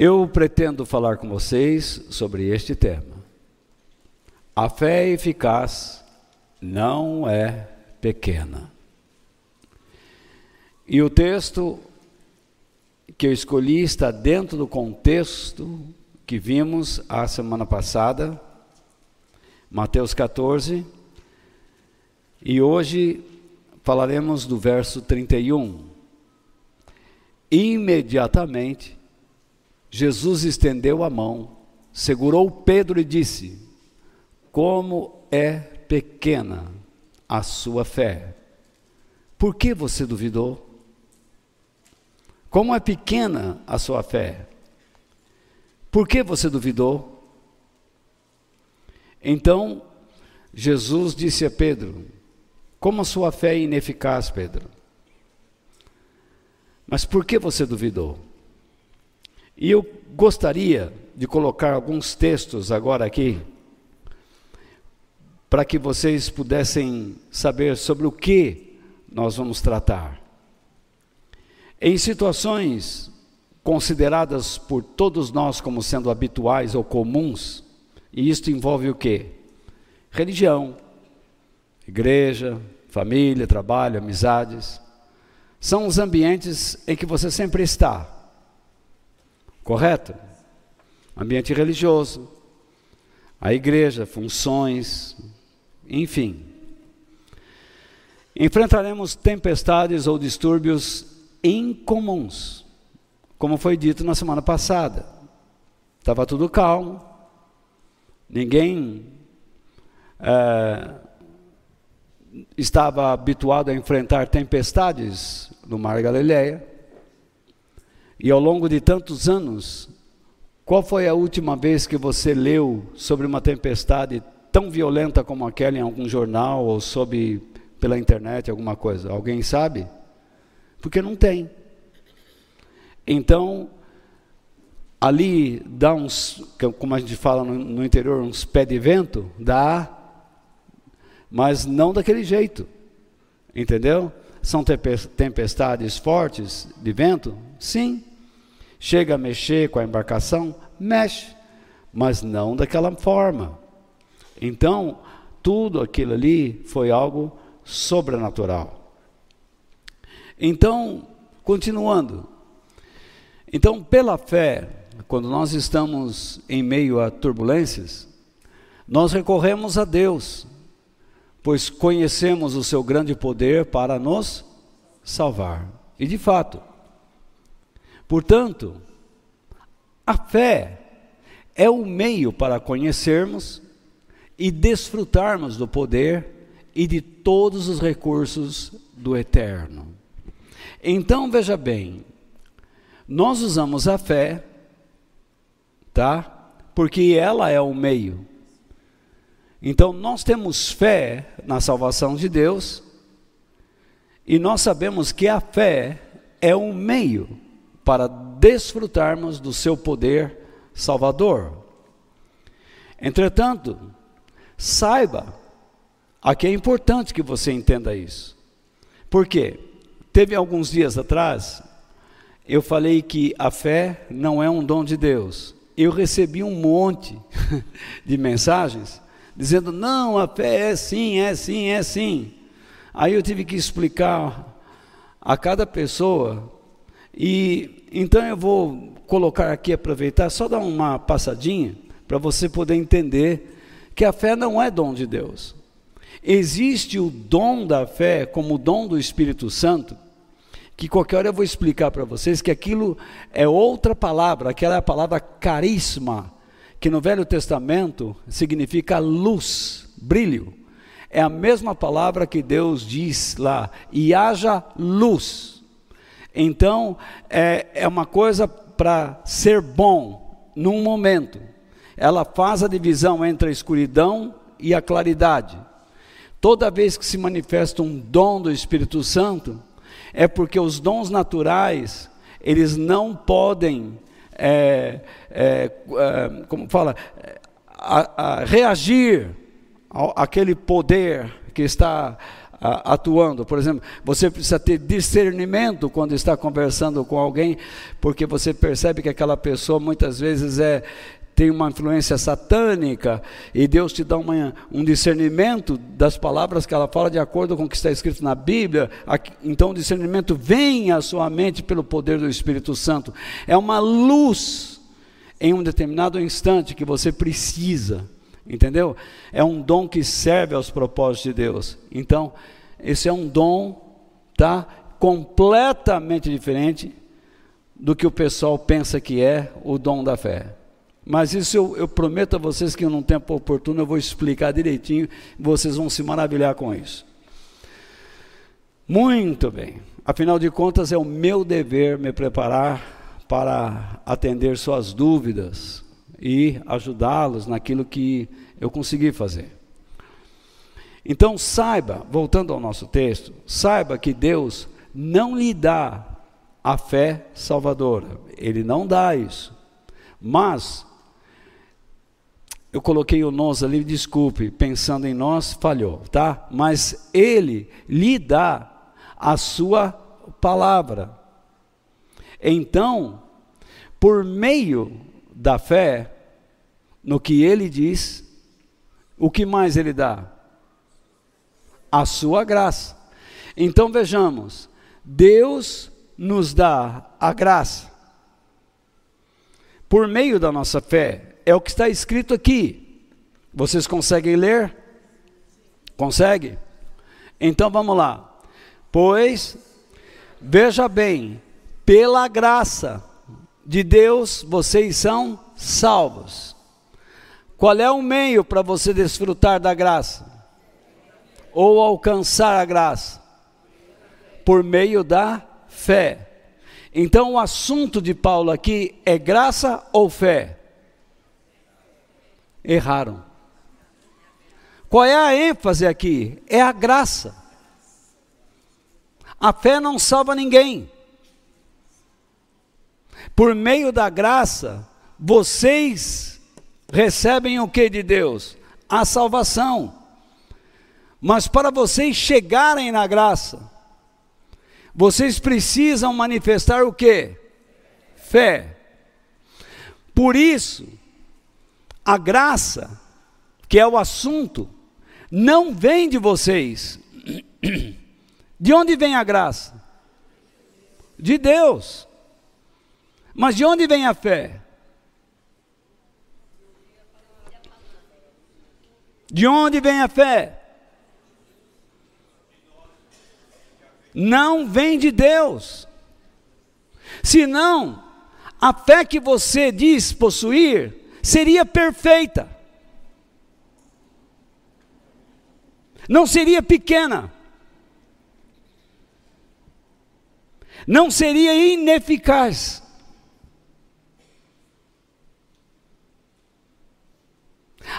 Eu pretendo falar com vocês sobre este tema. A fé eficaz não é pequena. E o texto que eu escolhi está dentro do contexto que vimos a semana passada, Mateus 14, e hoje falaremos do verso 31. Imediatamente, Jesus estendeu a mão, segurou Pedro e disse: Como é pequena a sua fé. Por que você duvidou? Como é pequena a sua fé? Por que você duvidou? Então, Jesus disse a Pedro: Como a sua fé é ineficaz, Pedro? Mas por que você duvidou? E eu gostaria de colocar alguns textos agora aqui, para que vocês pudessem saber sobre o que nós vamos tratar. Em situações consideradas por todos nós como sendo habituais ou comuns, e isto envolve o quê? Religião, igreja, família, trabalho, amizades. São os ambientes em que você sempre está Correto? Ambiente religioso, a igreja, funções, enfim. Enfrentaremos tempestades ou distúrbios incomuns, como foi dito na semana passada. Estava tudo calmo, ninguém é, estava habituado a enfrentar tempestades no Mar Galileia. E ao longo de tantos anos, qual foi a última vez que você leu sobre uma tempestade tão violenta como aquela em algum jornal ou sobre pela internet alguma coisa? Alguém sabe? Porque não tem. Então, ali dá uns, como a gente fala no, interior, uns pé de vento, dá, mas não daquele jeito. Entendeu? São tempestades fortes de vento? Sim. Chega a mexer com a embarcação? Mexe, mas não daquela forma. Então, tudo aquilo ali foi algo sobrenatural. Então, continuando. Então, pela fé, quando nós estamos em meio a turbulências, nós recorremos a Deus, pois conhecemos o seu grande poder para nos salvar. E de fato, Portanto, a fé é o meio para conhecermos e desfrutarmos do poder e de todos os recursos do eterno. Então, veja bem, nós usamos a fé, tá? Porque ela é o meio. Então, nós temos fé na salvação de Deus e nós sabemos que a fé é o meio para desfrutarmos do seu poder salvador. Entretanto, saiba, aqui é importante que você entenda isso. Por quê? Teve alguns dias atrás, eu falei que a fé não é um dom de Deus. Eu recebi um monte de mensagens dizendo: não, a fé é sim, é sim, é sim. Aí eu tive que explicar a cada pessoa e então eu vou colocar aqui, aproveitar, só dar uma passadinha para você poder entender que a fé não é dom de Deus. Existe o dom da fé como dom do Espírito Santo, que qualquer hora eu vou explicar para vocês que aquilo é outra palavra, aquela é a palavra carisma, que no Velho Testamento significa luz, brilho. É a mesma palavra que Deus diz lá, e haja luz. Então, é, é uma coisa para ser bom num momento. Ela faz a divisão entre a escuridão e a claridade. Toda vez que se manifesta um dom do Espírito Santo, é porque os dons naturais, eles não podem, é, é, é, como fala, a, a reagir àquele poder que está atuando. Por exemplo, você precisa ter discernimento quando está conversando com alguém, porque você percebe que aquela pessoa muitas vezes é tem uma influência satânica e Deus te dá uma, um discernimento das palavras que ela fala de acordo com o que está escrito na Bíblia. Então o discernimento vem à sua mente pelo poder do Espírito Santo. É uma luz em um determinado instante que você precisa entendeu? É um dom que serve aos propósitos de Deus. Então, esse é um dom, tá? Completamente diferente do que o pessoal pensa que é o dom da fé. Mas isso eu, eu prometo a vocês que num tempo oportuno eu vou explicar direitinho, vocês vão se maravilhar com isso. Muito bem. Afinal de contas, é o meu dever me preparar para atender suas dúvidas e ajudá-los naquilo que eu consegui fazer. Então saiba, voltando ao nosso texto, saiba que Deus não lhe dá a fé salvadora, Ele não dá isso. Mas, eu coloquei o nós ali, desculpe, pensando em nós, falhou, tá? Mas Ele lhe dá a sua palavra. Então, por meio da fé no que ele diz, o que mais ele dá? A sua graça. Então vejamos, Deus nos dá a graça por meio da nossa fé. É o que está escrito aqui. Vocês conseguem ler? Consegue? Então vamos lá. Pois, veja bem, pela graça de Deus vocês são salvos. Qual é o meio para você desfrutar da graça? Ou alcançar a graça? Por meio da fé. Então o assunto de Paulo aqui é graça ou fé? Erraram. Qual é a ênfase aqui? É a graça. A fé não salva ninguém. Por meio da graça, vocês recebem o que de Deus? A salvação. Mas para vocês chegarem na graça, vocês precisam manifestar o que? Fé. Por isso, a graça, que é o assunto, não vem de vocês. De onde vem a graça? De Deus. Mas de onde vem a fé? De onde vem a fé? Não vem de Deus. Senão, a fé que você diz possuir seria perfeita. Não seria pequena. Não seria ineficaz.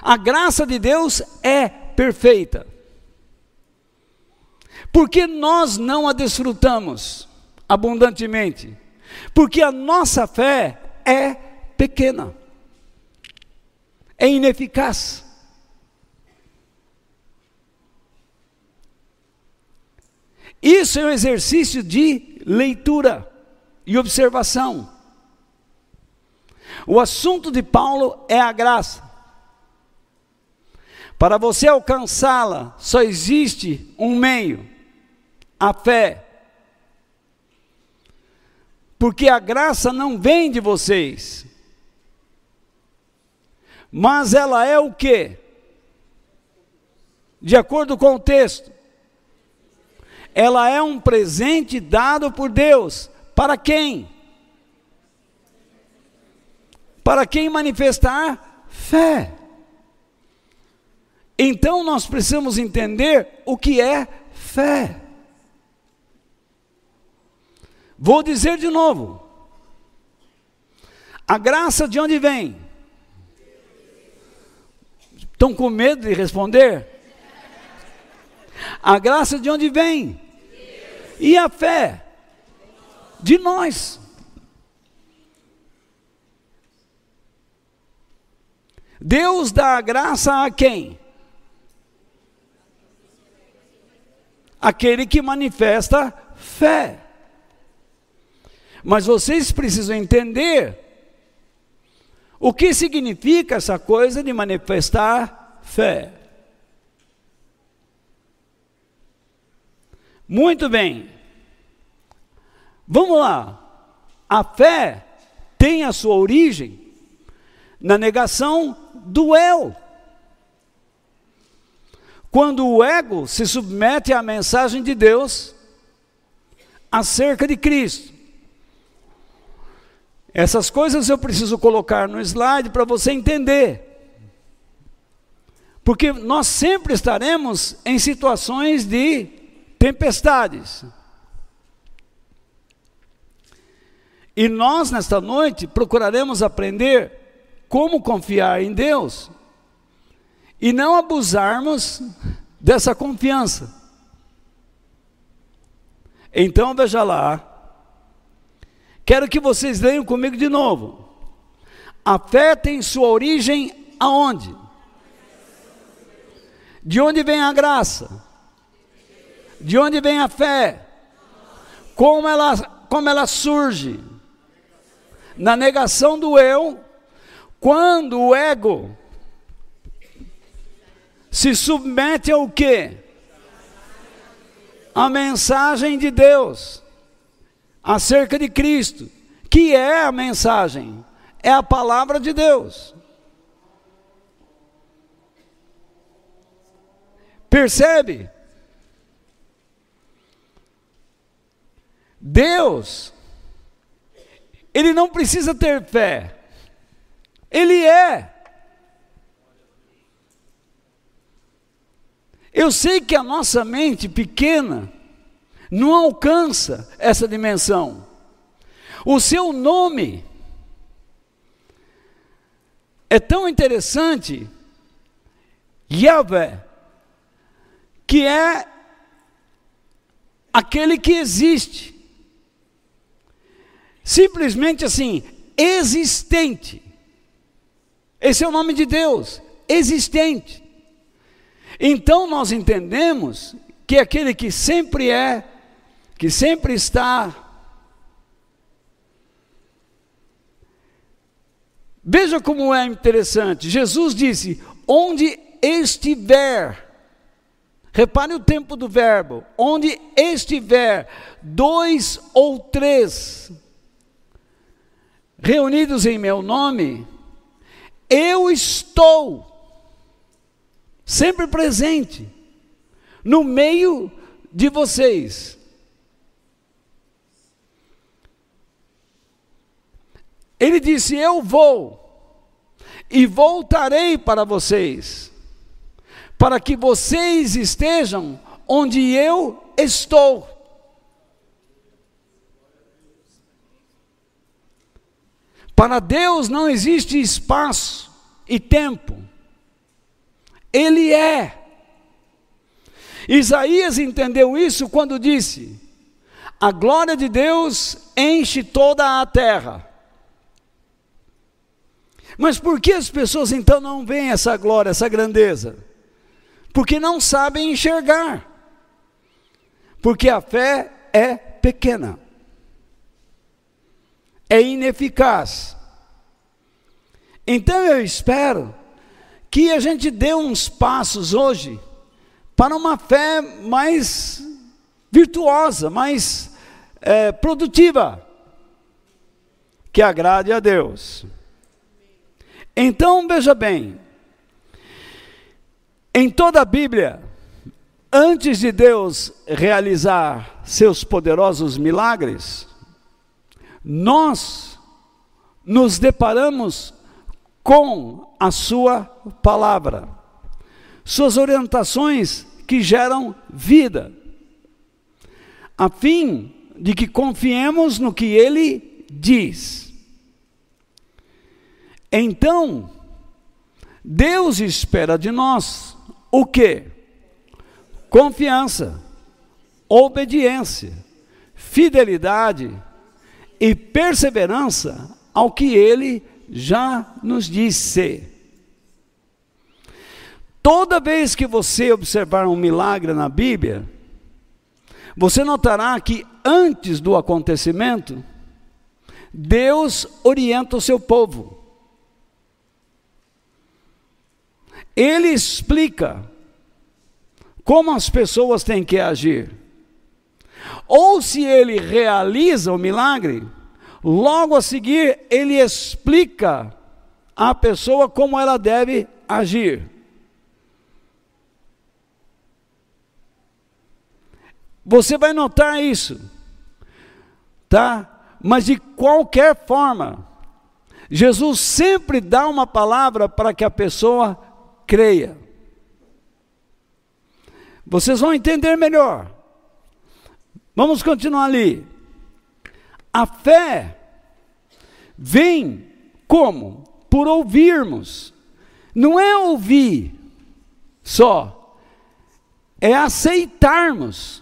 A graça de Deus é perfeita. Porque nós não a desfrutamos abundantemente? Porque a nossa fé é pequena, é ineficaz. Isso é um exercício de leitura e observação. O assunto de Paulo é a graça. Para você alcançá-la, só existe um meio: a fé. Porque a graça não vem de vocês, mas ela é o que? De acordo com o texto, ela é um presente dado por Deus. Para quem? Para quem manifestar fé. Então nós precisamos entender o que é fé. Vou dizer de novo. A graça de onde vem? Estão com medo de responder? A graça de onde vem? E a fé? De nós. Deus dá a graça a quem? Aquele que manifesta fé. Mas vocês precisam entender o que significa essa coisa de manifestar fé. Muito bem. Vamos lá. A fé tem a sua origem na negação do eu. Quando o ego se submete à mensagem de Deus acerca de Cristo. Essas coisas eu preciso colocar no slide para você entender. Porque nós sempre estaremos em situações de tempestades. E nós, nesta noite, procuraremos aprender como confiar em Deus e não abusarmos dessa confiança. Então, veja lá, quero que vocês leiam comigo de novo. A fé tem sua origem aonde? De onde vem a graça? De onde vem a fé? Como ela, como ela surge? Na negação do eu, quando o ego se submete ao quê? A mensagem de Deus acerca de Cristo, que é a mensagem, é a palavra de Deus. Percebe? Deus, Ele não precisa ter fé, Ele é. Eu sei que a nossa mente pequena não alcança essa dimensão. O seu nome é tão interessante, Yahvé, que é aquele que existe. Simplesmente assim, existente. Esse é o nome de Deus, existente. Então nós entendemos que aquele que sempre é, que sempre está. Veja como é interessante. Jesus disse: onde estiver, repare o tempo do verbo, onde estiver dois ou três reunidos em meu nome, eu estou sempre presente, no meio de vocês. Ele disse: Eu vou e voltarei para vocês, para que vocês estejam onde eu estou. Para Deus não existe espaço e tempo. Ele é. Isaías entendeu isso quando disse: A glória de Deus enche toda a terra. Mas por que as pessoas então não veem essa glória, essa grandeza? Porque não sabem enxergar. Porque a fé é pequena, é ineficaz. Então eu espero que a gente dê uns passos hoje para uma fé mais virtuosa, mais é, produtiva, que agrade a Deus. Então, veja bem, em toda a Bíblia, antes de Deus realizar seus poderosos milagres, nós nos deparamos com a sua palavra, suas orientações que geram vida, a fim de que confiemos no que ele diz. Então, Deus espera de nós o que? Confiança, obediência, fidelidade e perseverança ao que ele já nos disse. Toda vez que você observar um milagre na Bíblia, você notará que antes do acontecimento, Deus orienta o seu povo. Ele explica como as pessoas têm que agir. Ou se ele realiza o milagre, logo a seguir ele explica à pessoa como ela deve agir. Você vai notar isso, tá? Mas de qualquer forma, Jesus sempre dá uma palavra para que a pessoa creia. Vocês vão entender melhor. Vamos continuar ali. A fé vem como? Por ouvirmos. Não é ouvir só, é aceitarmos.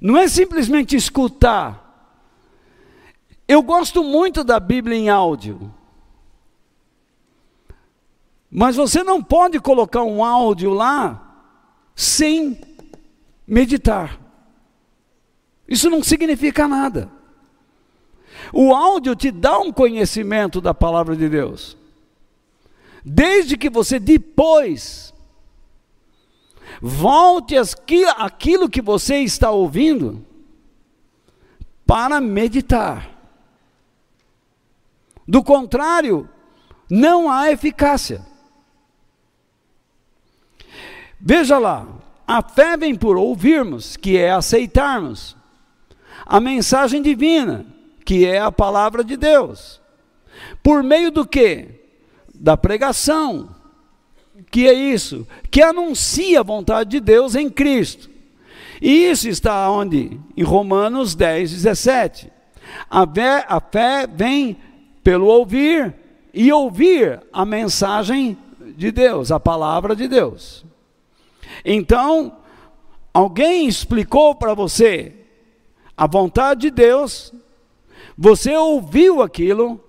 Não é simplesmente escutar. Eu gosto muito da Bíblia em áudio. Mas você não pode colocar um áudio lá sem meditar. Isso não significa nada. O áudio te dá um conhecimento da palavra de Deus. Desde que você depois Volte aquilo que você está ouvindo para meditar. Do contrário, não há eficácia. Veja lá, a fé vem por ouvirmos, que é aceitarmos a mensagem divina, que é a palavra de Deus. Por meio do que? Da pregação, que é isso? Que anuncia a vontade de Deus em Cristo. E isso está onde? Em Romanos 10, 17. A fé, a fé vem pelo ouvir e ouvir a mensagem de Deus, a palavra de Deus. Então, alguém explicou para você a vontade de Deus, você ouviu aquilo,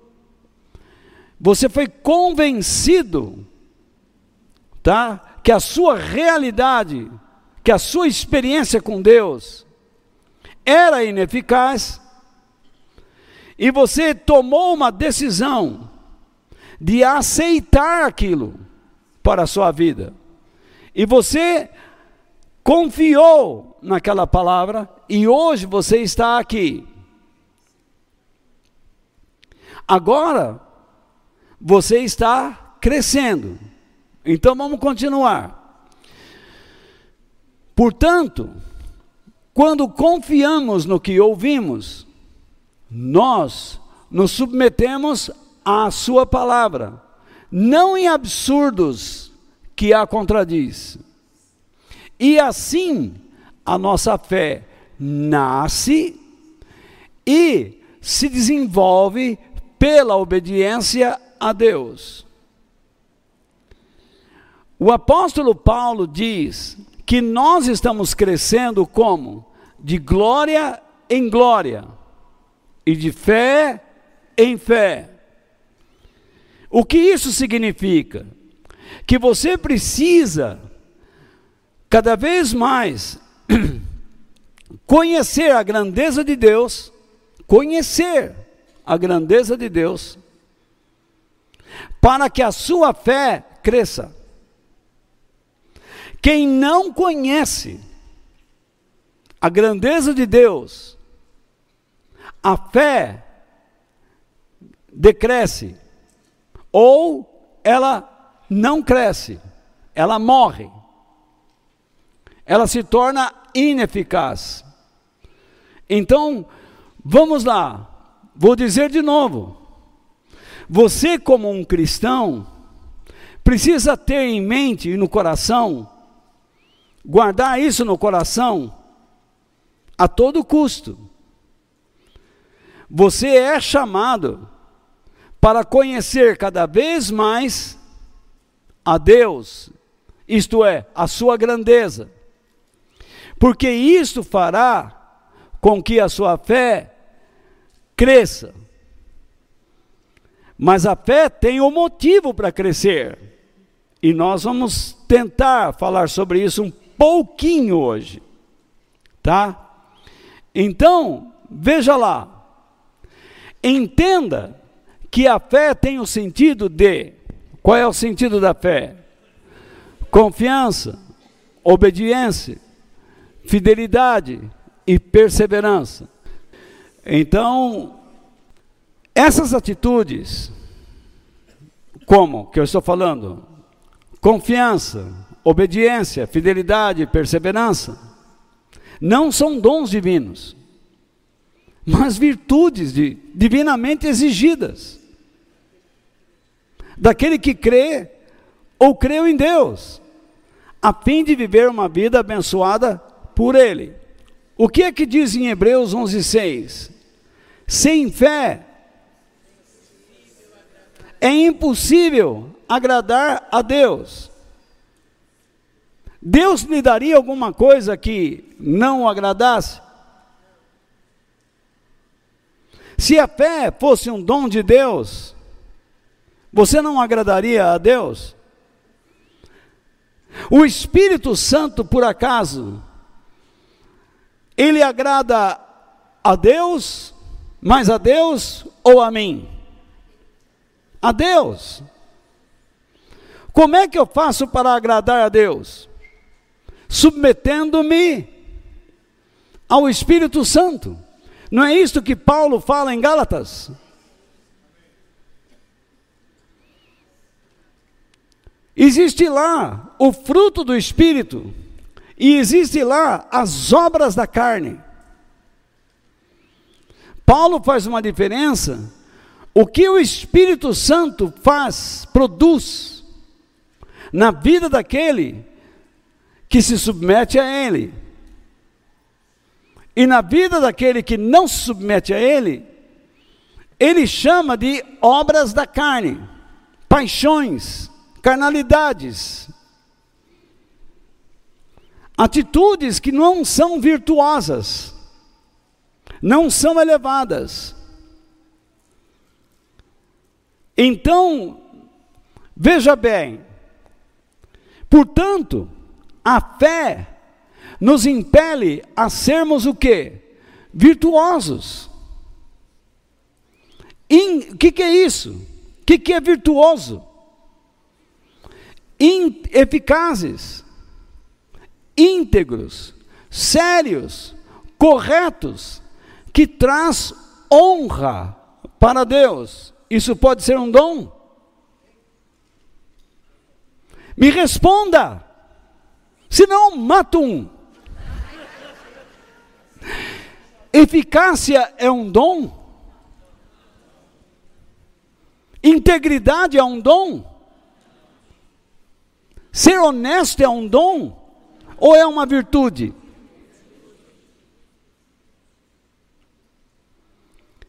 você foi convencido tá? Que a sua realidade, que a sua experiência com Deus era ineficaz e você tomou uma decisão de aceitar aquilo para a sua vida. E você confiou naquela palavra e hoje você está aqui. Agora você está crescendo. Então vamos continuar. Portanto, quando confiamos no que ouvimos, nós nos submetemos à Sua palavra, não em absurdos que a contradiz. E assim a nossa fé nasce e se desenvolve pela obediência a Deus. O apóstolo Paulo diz que nós estamos crescendo como? De glória em glória e de fé em fé. O que isso significa? Que você precisa cada vez mais conhecer a grandeza de Deus, conhecer a grandeza de Deus, para que a sua fé cresça. Quem não conhece a grandeza de Deus, a fé decresce, ou ela não cresce, ela morre, ela se torna ineficaz. Então, vamos lá, vou dizer de novo: você, como um cristão, precisa ter em mente e no coração guardar isso no coração a todo custo. Você é chamado para conhecer cada vez mais a Deus, isto é, a sua grandeza, porque isto fará com que a sua fé cresça. Mas a fé tem um motivo para crescer, e nós vamos tentar falar sobre isso um pouquinho hoje, tá? Então, veja lá. Entenda que a fé tem o sentido de qual é o sentido da fé? Confiança, obediência, fidelidade e perseverança. Então, essas atitudes, como que eu estou falando? Confiança, obediência, fidelidade perseverança, não são dons divinos, mas virtudes de, divinamente exigidas daquele que crê ou creu em Deus, a fim de viver uma vida abençoada por Ele. O que é que diz em Hebreus 11:6? Sem fé é impossível agradar a Deus. Deus lhe daria alguma coisa que não o agradasse? Se a fé fosse um dom de Deus, você não agradaria a Deus? O Espírito Santo, por acaso, ele agrada a Deus, mais a Deus ou a mim? A Deus. Como é que eu faço para agradar a Deus? Submetendo-me ao Espírito Santo. Não é isto que Paulo fala em Gálatas? Existe lá o fruto do Espírito e existe lá as obras da carne. Paulo faz uma diferença. O que o Espírito Santo faz, produz na vida daquele que se submete a Ele. E na vida daquele que não se submete a Ele, ele chama de obras da carne, paixões, carnalidades, atitudes que não são virtuosas, não são elevadas. Então, veja bem, portanto, a fé nos impele a sermos o que? Virtuosos. O que, que é isso? O que, que é virtuoso? eficazes, íntegros, sérios, corretos, que traz honra para Deus. Isso pode ser um dom? Me responda, senão mato um. Eficácia é um dom? Integridade é um dom? Ser honesto é um dom ou é uma virtude?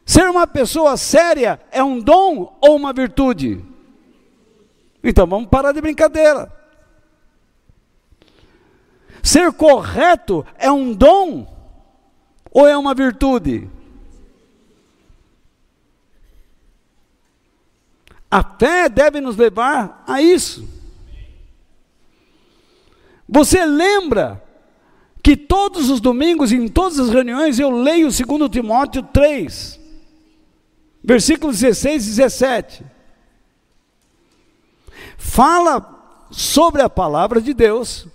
Ser uma pessoa séria é um dom ou uma virtude? Então vamos parar de brincadeira. Ser correto é um dom ou é uma virtude? A fé deve nos levar a isso. Você lembra que todos os domingos, em todas as reuniões, eu leio 2 Timóteo 3, versículos 16 e 17. Fala sobre a palavra de Deus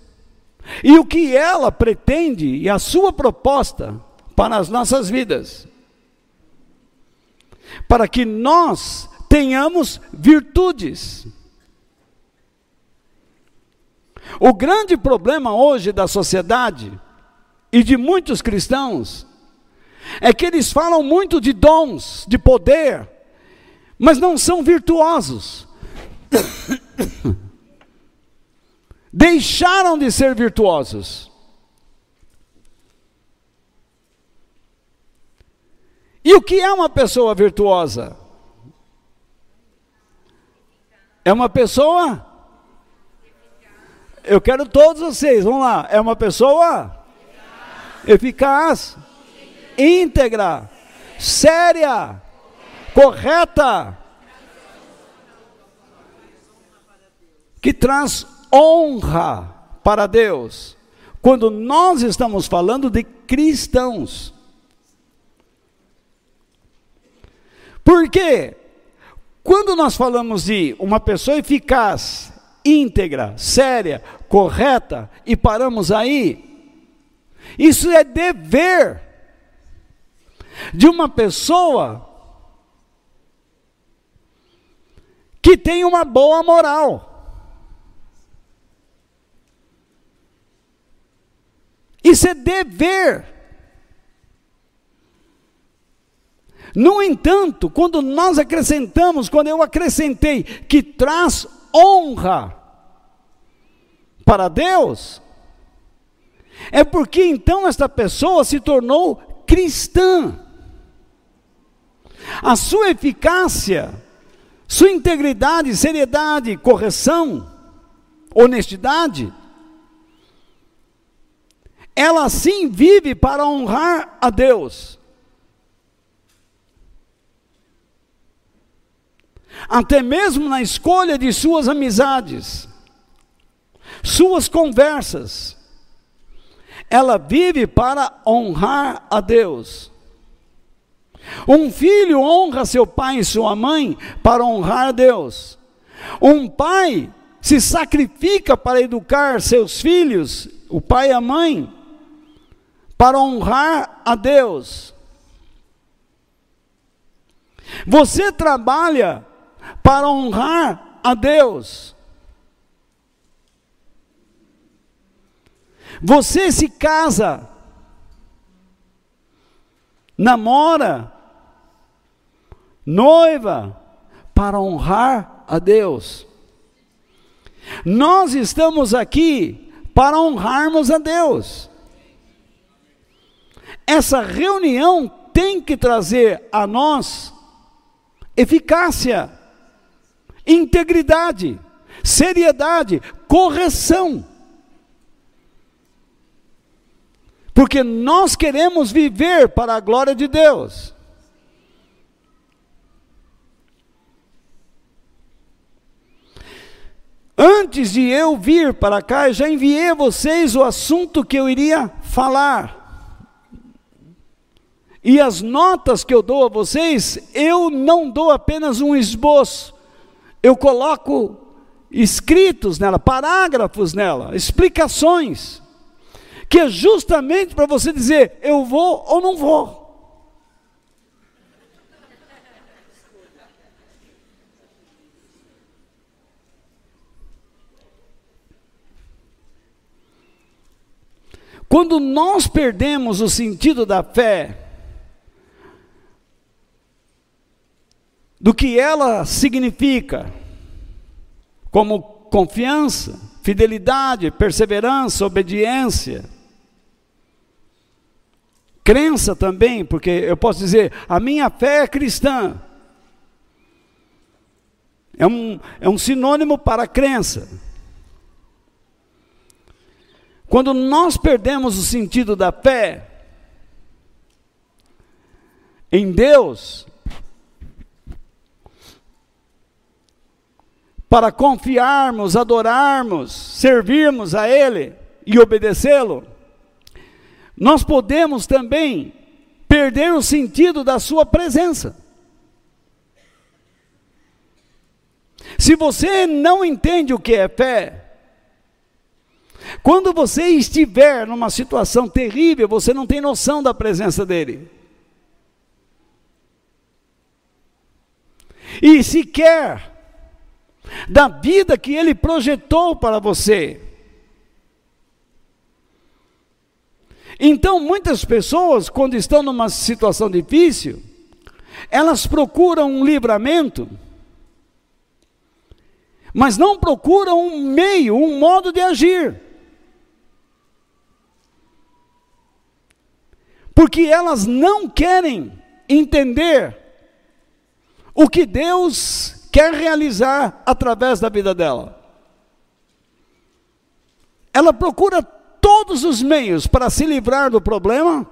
e o que ela pretende e a sua proposta para as nossas vidas. Para que nós tenhamos virtudes. O grande problema hoje da sociedade e de muitos cristãos é que eles falam muito de dons, de poder, mas não são virtuosos. Deixaram de ser virtuosos. E o que é uma pessoa virtuosa? É uma pessoa eu quero todos vocês, vamos lá. É uma pessoa eficaz, íntegra, séria, correta, que traz honra para Deus. quando nós estamos falando de cristãos. Por quê? Quando nós falamos de uma pessoa eficaz, íntegra, séria, correta, e paramos aí, isso é dever de uma pessoa que tem uma boa moral. Isso é dever. No entanto, quando nós acrescentamos, quando eu acrescentei que traz honra para Deus, é porque então esta pessoa se tornou cristã. A sua eficácia, sua integridade, seriedade, correção, honestidade, ela sim vive para honrar a Deus. Até mesmo na escolha de suas amizades, suas conversas. Ela vive para honrar a Deus. Um filho honra seu pai e sua mãe para honrar a Deus. Um pai se sacrifica para educar seus filhos, o pai e a mãe, para honrar a Deus. Você trabalha para honrar a Deus. Você se casa, namora, noiva, para honrar a Deus. Nós estamos aqui para honrarmos a Deus. Essa reunião tem que trazer a nós eficácia integridade, seriedade, correção. Porque nós queremos viver para a glória de Deus. Antes de eu vir para cá, eu já enviei a vocês o assunto que eu iria falar. E as notas que eu dou a vocês, eu não dou apenas um esboço eu coloco escritos nela, parágrafos nela, explicações, que é justamente para você dizer eu vou ou não vou. Quando nós perdemos o sentido da fé, do que ela significa, como confiança, fidelidade, perseverança, obediência. Crença também, porque eu posso dizer, a minha fé é cristã. É um, é um sinônimo para crença. Quando nós perdemos o sentido da fé em Deus, para confiarmos, adorarmos, servirmos a Ele e obedecê-lo, nós podemos também perder o sentido da Sua presença. Se você não entende o que é fé, quando você estiver numa situação terrível, você não tem noção da presença dele. E se quer da vida que Ele projetou para você. Então, muitas pessoas, quando estão numa situação difícil, elas procuram um livramento, mas não procuram um meio, um modo de agir. Porque elas não querem entender o que Deus quer realizar através da vida dela. Ela procura todos os meios para se livrar do problema,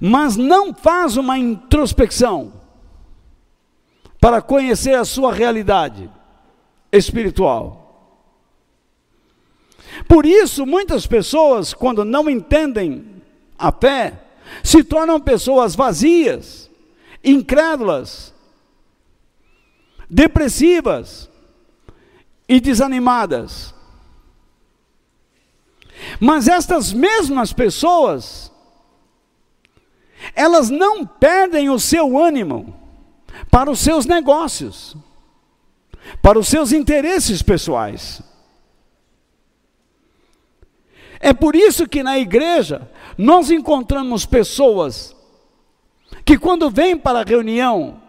mas não faz uma introspecção para conhecer a sua realidade espiritual. Por isso, muitas pessoas, quando não entendem a fé, se tornam pessoas vazias, incrédulas, depressivas e desanimadas. Mas estas mesmas pessoas, elas não perdem o seu ânimo para os seus negócios, para os seus interesses pessoais. É por isso que na igreja nós encontramos pessoas que, quando vêm para a reunião,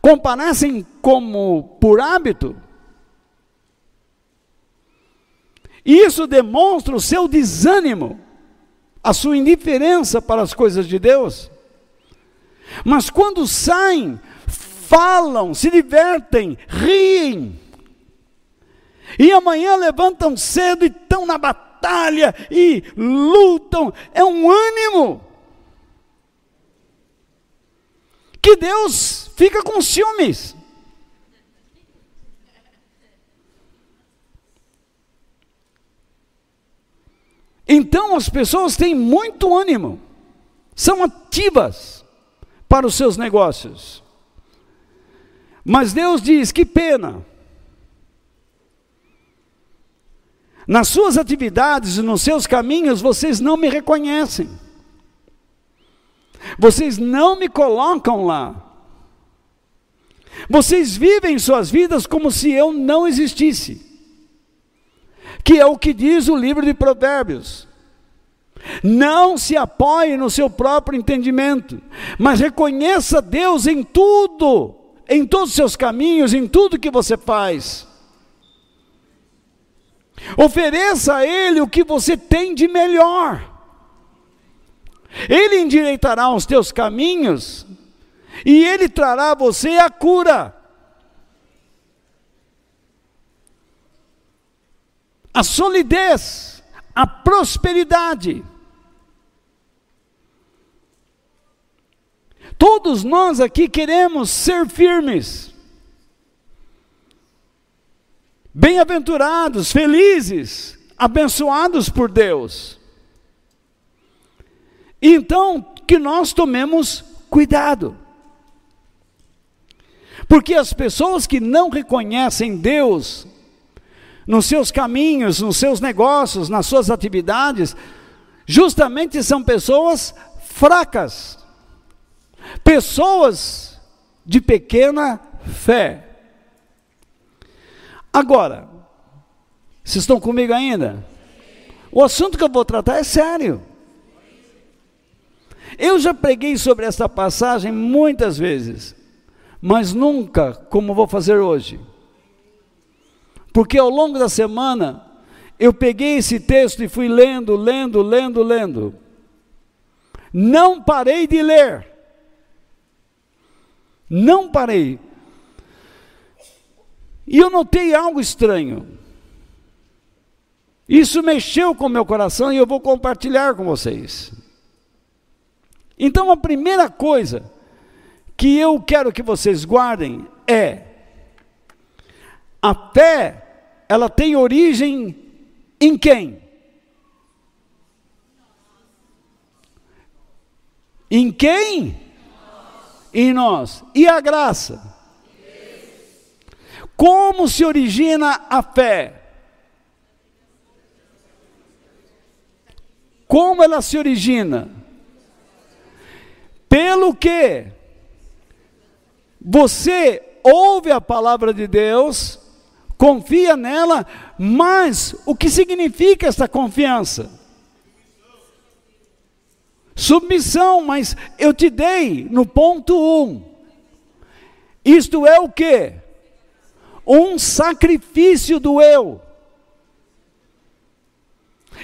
comparecem como por hábito. Isso demonstra o seu desânimo, a sua indiferença para as coisas de Deus. Mas quando saem, falam, se divertem, riem. E amanhã levantam cedo e estão na batalha e lutam. É um ânimo. Que Deus fica com ciúmes. Então as pessoas têm muito ânimo, são ativas para os seus negócios. Mas Deus diz: que pena. Nas suas atividades e nos seus caminhos, vocês não me reconhecem. Vocês não me colocam lá. Vocês vivem suas vidas como se eu não existisse que é o que diz o livro de Provérbios. Não se apoie no seu próprio entendimento, mas reconheça Deus em tudo, em todos os seus caminhos, em tudo que você faz. Ofereça a Ele o que você tem de melhor. Ele endireitará os teus caminhos e Ele trará a você a cura. a solidez, a prosperidade. Todos nós aqui queremos ser firmes, bem-aventurados, felizes, abençoados por Deus. Então, que nós tomemos cuidado. Porque as pessoas que não reconhecem Deus nos seus caminhos, nos seus negócios, nas suas atividades, justamente são pessoas fracas, pessoas de pequena fé. Agora, vocês estão comigo ainda? O assunto que eu vou tratar é sério. Eu já preguei sobre essa passagem muitas vezes, mas nunca como vou fazer hoje. Porque ao longo da semana, eu peguei esse texto e fui lendo, lendo, lendo, lendo. Não parei de ler. Não parei. E eu notei algo estranho. Isso mexeu com meu coração e eu vou compartilhar com vocês. Então, a primeira coisa que eu quero que vocês guardem é a fé, ela tem origem em quem? Em quem? Em nós. E a graça? Como se origina a fé? Como ela se origina? Pelo que você ouve a palavra de Deus, confia nela, mas o que significa essa confiança? Submissão, mas eu te dei no ponto 1. Um. Isto é o que? Um sacrifício do eu.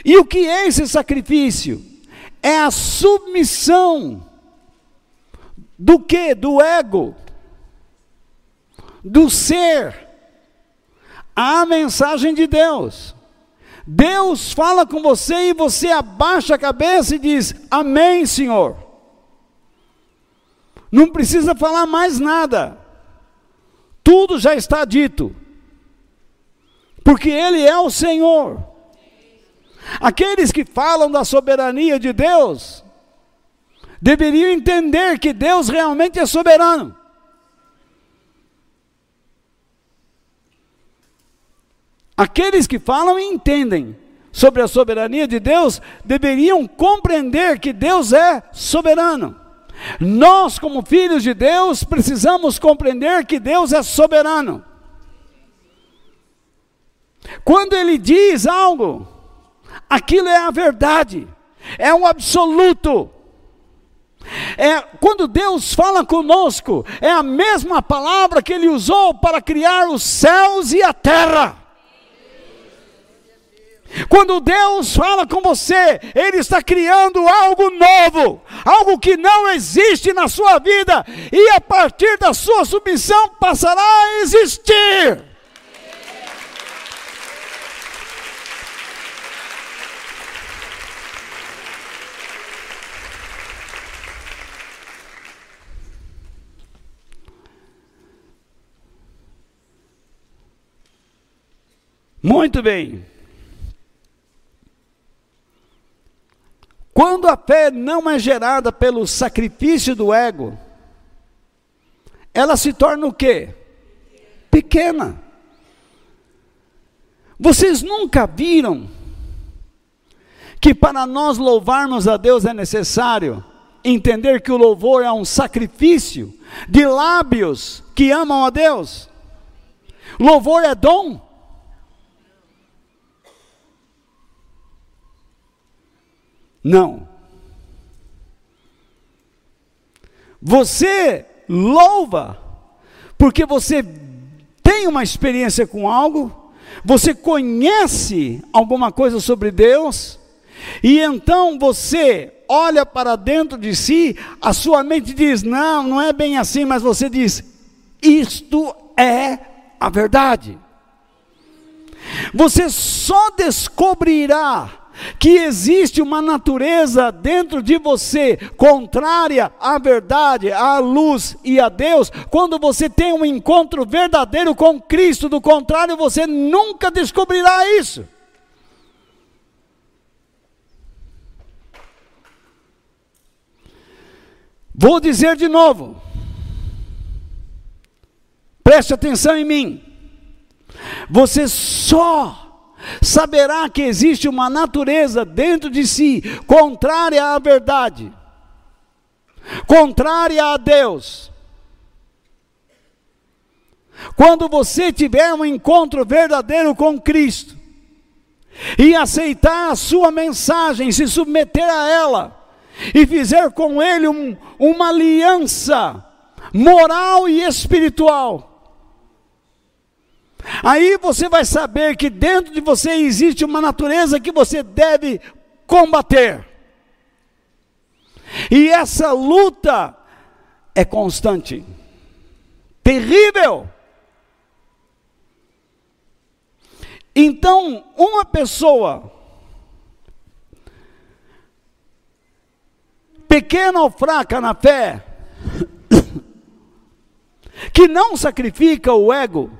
E o que é esse sacrifício? É a submissão do que? Do ego, do ser a mensagem de Deus. Deus fala com você e você abaixa a cabeça e diz: Amém, Senhor. Não precisa falar mais nada, tudo já está dito, porque Ele é o Senhor. Aqueles que falam da soberania de Deus deveriam entender que Deus realmente é soberano. Aqueles que falam e entendem sobre a soberania de Deus deveriam compreender que Deus é soberano. Nós, como filhos de Deus, precisamos compreender que Deus é soberano. Quando Ele diz algo, aquilo é a verdade, é um absoluto. É, quando Deus fala conosco, é a mesma palavra que Ele usou para criar os céus e a terra. Quando Deus fala com você, Ele está criando algo novo, algo que não existe na sua vida, e a partir da sua submissão passará a existir. Muito bem. Quando a fé não é gerada pelo sacrifício do ego, ela se torna o quê? Pequena. Vocês nunca viram que para nós louvarmos a Deus é necessário entender que o louvor é um sacrifício de lábios que amam a Deus? Louvor é dom. Não. Você louva porque você tem uma experiência com algo, você conhece alguma coisa sobre Deus, e então você olha para dentro de si, a sua mente diz: não, não é bem assim, mas você diz: isto é a verdade. Você só descobrirá que existe uma natureza dentro de você contrária à verdade, à luz e a Deus, quando você tem um encontro verdadeiro com Cristo, do contrário, você nunca descobrirá isso. Vou dizer de novo, preste atenção em mim, você só saberá que existe uma natureza dentro de si contrária à verdade, contrária a Deus. Quando você tiver um encontro verdadeiro com Cristo e aceitar a sua mensagem, se submeter a ela e fizer com Ele um, uma aliança moral e espiritual, Aí você vai saber que dentro de você existe uma natureza que você deve combater. E essa luta é constante, terrível. Então, uma pessoa pequena ou fraca na fé, que não sacrifica o ego,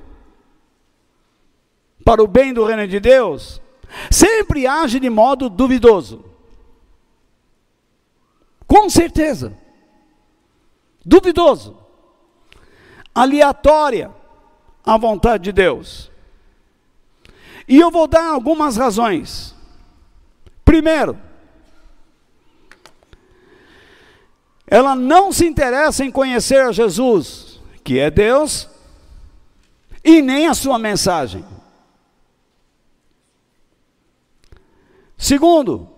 para o bem do reino de Deus, sempre age de modo duvidoso. Com certeza. Duvidoso. Aleatória à vontade de Deus. E eu vou dar algumas razões. Primeiro, ela não se interessa em conhecer a Jesus, que é Deus, e nem a sua mensagem. Segundo,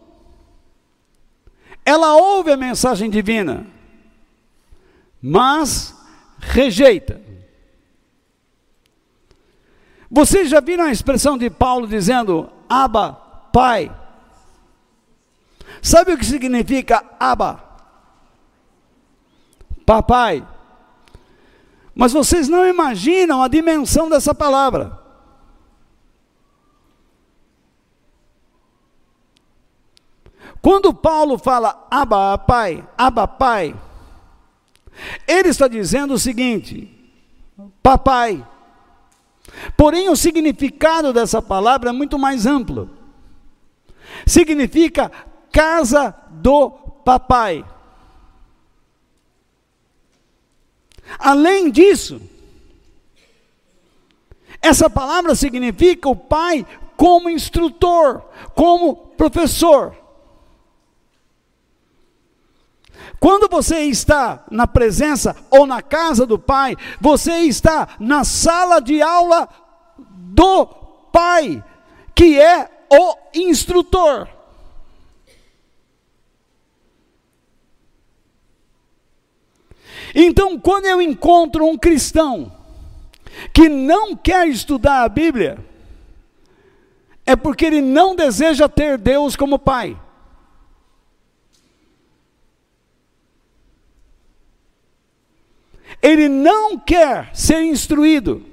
ela ouve a mensagem divina, mas rejeita. Vocês já viram a expressão de Paulo dizendo Abba, Pai? Sabe o que significa Abba? Papai. Mas vocês não imaginam a dimensão dessa palavra. Quando Paulo fala Abba, Pai, Abba, Pai, ele está dizendo o seguinte: Papai. Porém, o significado dessa palavra é muito mais amplo. significa casa do papai. Além disso, essa palavra significa o pai como instrutor, como professor. Quando você está na presença ou na casa do Pai, você está na sala de aula do Pai, que é o instrutor. Então, quando eu encontro um cristão que não quer estudar a Bíblia, é porque ele não deseja ter Deus como Pai. Ele não quer ser instruído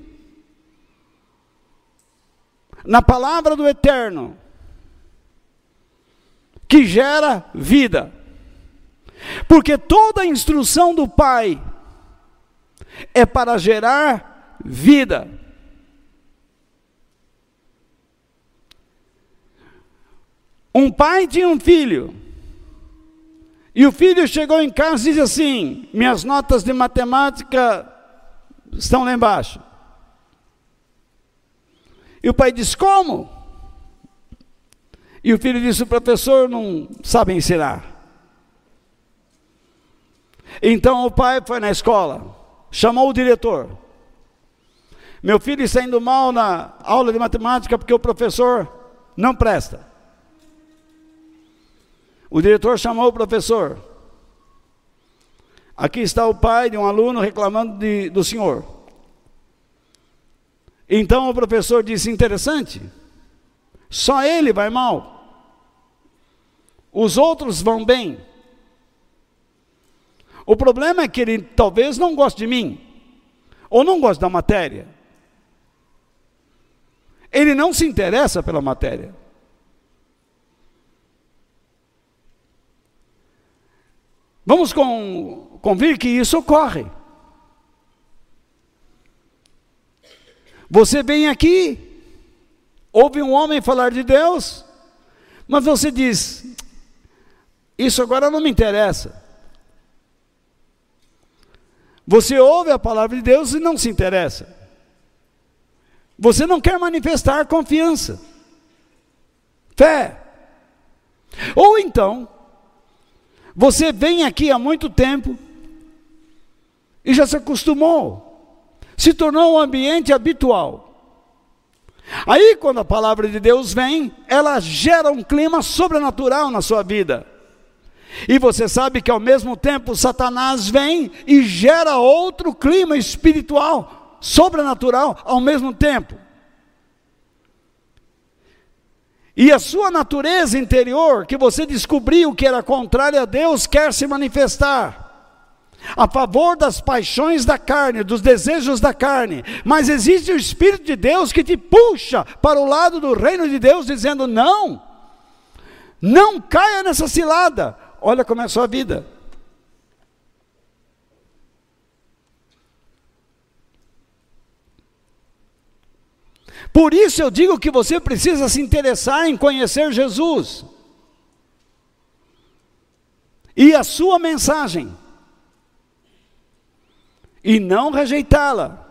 na palavra do Eterno, que gera vida. Porque toda a instrução do Pai é para gerar vida. Um pai tinha um filho. E o filho chegou em casa e disse assim: Minhas notas de matemática estão lá embaixo. E o pai disse: Como? E o filho disse: O professor não sabe ensinar. Então o pai foi na escola, chamou o diretor. Meu filho está indo mal na aula de matemática porque o professor não presta. O diretor chamou o professor. Aqui está o pai de um aluno reclamando de, do senhor. Então o professor disse: interessante, só ele vai mal, os outros vão bem. O problema é que ele talvez não goste de mim, ou não goste da matéria. Ele não se interessa pela matéria. Vamos convir que isso ocorre. Você vem aqui, ouve um homem falar de Deus, mas você diz: Isso agora não me interessa. Você ouve a palavra de Deus e não se interessa. Você não quer manifestar confiança, fé. Ou então, você vem aqui há muito tempo e já se acostumou, se tornou um ambiente habitual. Aí, quando a palavra de Deus vem, ela gera um clima sobrenatural na sua vida. E você sabe que ao mesmo tempo Satanás vem e gera outro clima espiritual, sobrenatural ao mesmo tempo. E a sua natureza interior, que você descobriu que era contrária a Deus, quer se manifestar a favor das paixões da carne, dos desejos da carne, mas existe o Espírito de Deus que te puxa para o lado do reino de Deus, dizendo: não, não caia nessa cilada, olha como é a sua vida. Por isso eu digo que você precisa se interessar em conhecer Jesus. E a sua mensagem. E não rejeitá-la.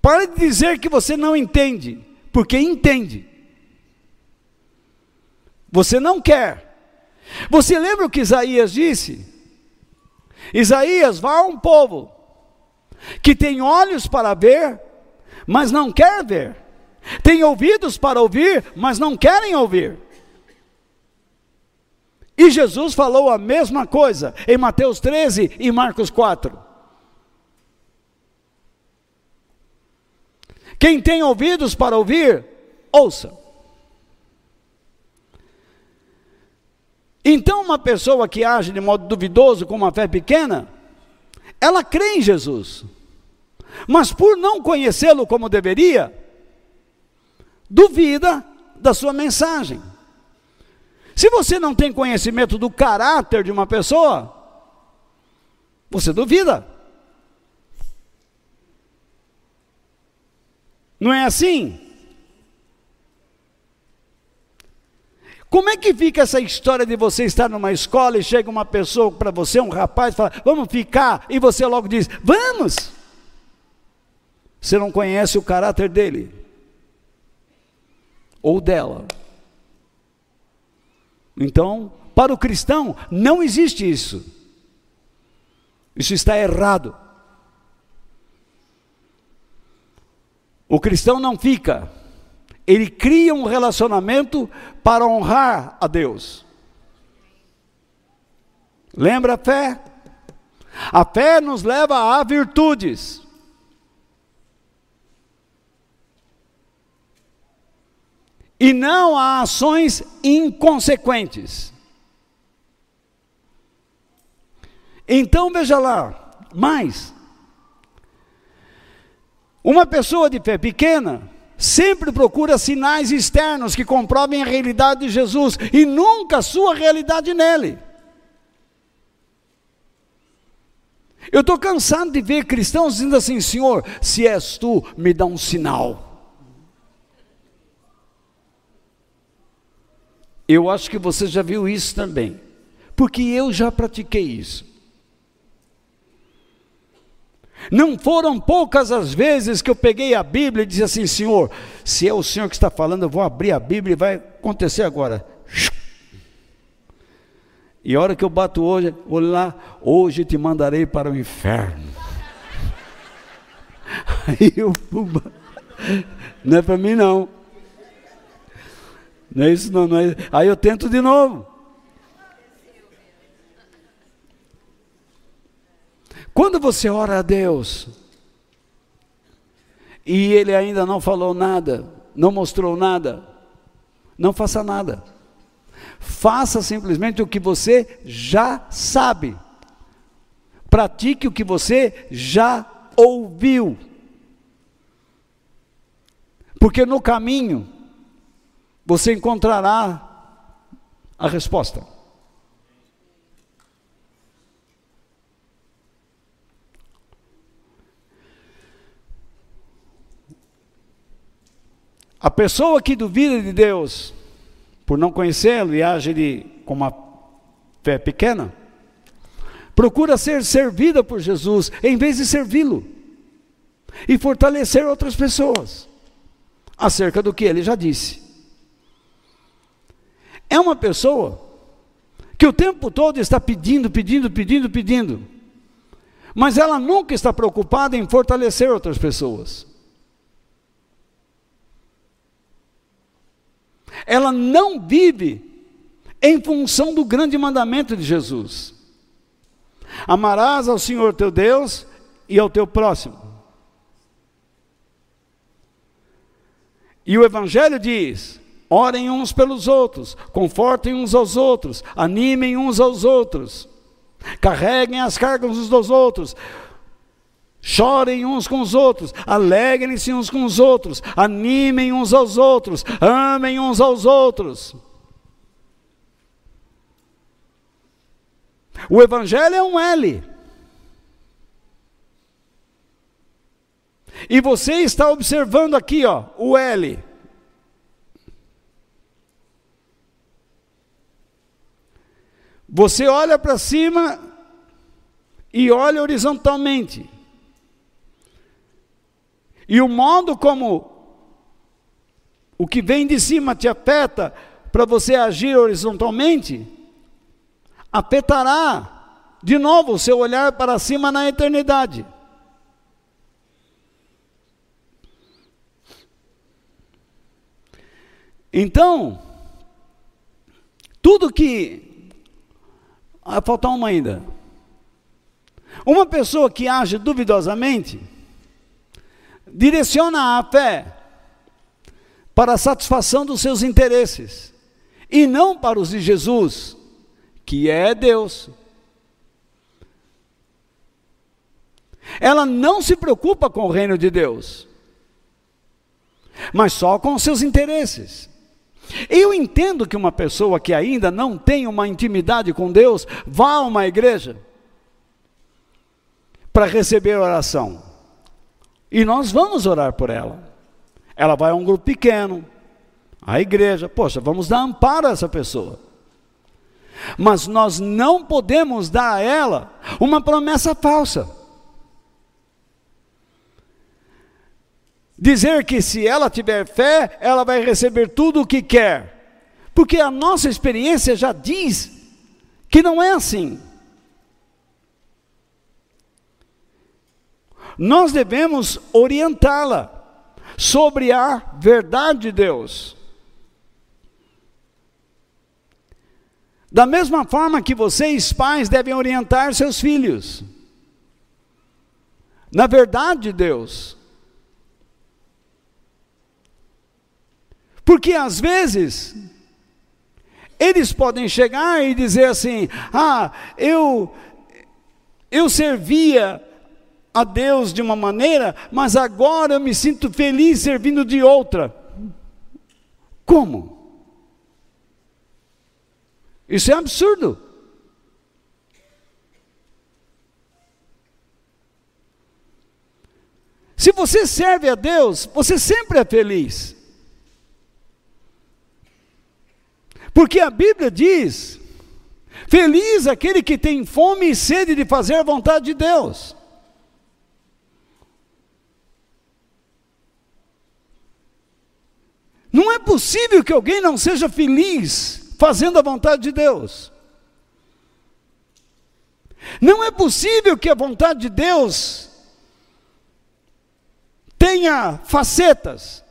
Pare de dizer que você não entende, porque entende. Você não quer. Você lembra o que Isaías disse? Isaías, vá a um povo que tem olhos para ver, mas não quer ver, tem ouvidos para ouvir, mas não querem ouvir. E Jesus falou a mesma coisa em Mateus 13 e Marcos 4. Quem tem ouvidos para ouvir, ouça. Então, uma pessoa que age de modo duvidoso, com uma fé pequena, ela crê em Jesus, mas por não conhecê-lo como deveria, duvida da sua mensagem. Se você não tem conhecimento do caráter de uma pessoa, você duvida. Não é assim? Como é que fica essa história de você estar numa escola e chega uma pessoa para você, um rapaz, fala, vamos ficar, e você logo diz, vamos. Você não conhece o caráter dele ou dela. Então, para o cristão, não existe isso. Isso está errado. O cristão não fica, ele cria um relacionamento para honrar a Deus. Lembra a fé? A fé nos leva a virtudes. E não a ações inconsequentes. Então veja lá, mais. Uma pessoa de fé pequena sempre procura sinais externos que comprovem a realidade de Jesus e nunca a sua realidade nele. Eu estou cansado de ver cristãos dizendo assim: Senhor, se és tu, me dá um sinal. Eu acho que você já viu isso também, porque eu já pratiquei isso. Não foram poucas as vezes que eu peguei a Bíblia e disse assim: Senhor, se é o Senhor que está falando, eu vou abrir a Bíblia e vai acontecer agora. E a hora que eu bato hoje, olho lá, hoje te mandarei para o inferno. Aí eu, não é para mim não. Não é isso não, não é. Aí eu tento de novo. Quando você ora a Deus e Ele ainda não falou nada, não mostrou nada, não faça nada. Faça simplesmente o que você já sabe. Pratique o que você já ouviu. Porque no caminho você encontrará a resposta. A pessoa que duvida de Deus, por não conhecê-lo e age de, com uma fé pequena, procura ser servida por Jesus em vez de servi-lo e fortalecer outras pessoas acerca do que ele já disse. É uma pessoa que o tempo todo está pedindo, pedindo, pedindo, pedindo, mas ela nunca está preocupada em fortalecer outras pessoas. Ela não vive em função do grande mandamento de Jesus. Amarás ao Senhor teu Deus e ao teu próximo. E o Evangelho diz: orem uns pelos outros, confortem uns aos outros, animem uns aos outros, carreguem as cargas uns dos outros, Chorem uns com os outros, alegrem-se uns com os outros, animem uns aos outros, amem uns aos outros. O Evangelho é um L. E você está observando aqui, ó, o L. Você olha para cima e olha horizontalmente. E o modo como o que vem de cima te afeta para você agir horizontalmente, afetará de novo o seu olhar para cima na eternidade. Então, tudo que. Ah, falta uma ainda. Uma pessoa que age duvidosamente, direciona a fé para a satisfação dos seus interesses e não para os de Jesus, que é Deus. Ela não se preocupa com o reino de Deus, mas só com os seus interesses. Eu entendo que uma pessoa que ainda não tem uma intimidade com Deus vá a uma igreja para receber oração. E nós vamos orar por ela. Ela vai a um grupo pequeno, A igreja, poxa, vamos dar amparo a essa pessoa. Mas nós não podemos dar a ela uma promessa falsa. Dizer que se ela tiver fé, ela vai receber tudo o que quer. Porque a nossa experiência já diz que não é assim. Nós devemos orientá-la sobre a verdade de Deus. Da mesma forma que vocês, pais, devem orientar seus filhos na verdade de Deus. Porque às vezes eles podem chegar e dizer assim: "Ah, eu eu servia a Deus de uma maneira, mas agora eu me sinto feliz servindo de outra". Como? Isso é absurdo. Se você serve a Deus, você sempre é feliz. Porque a Bíblia diz: Feliz aquele que tem fome e sede de fazer a vontade de Deus. Não é possível que alguém não seja feliz fazendo a vontade de Deus. Não é possível que a vontade de Deus tenha facetas.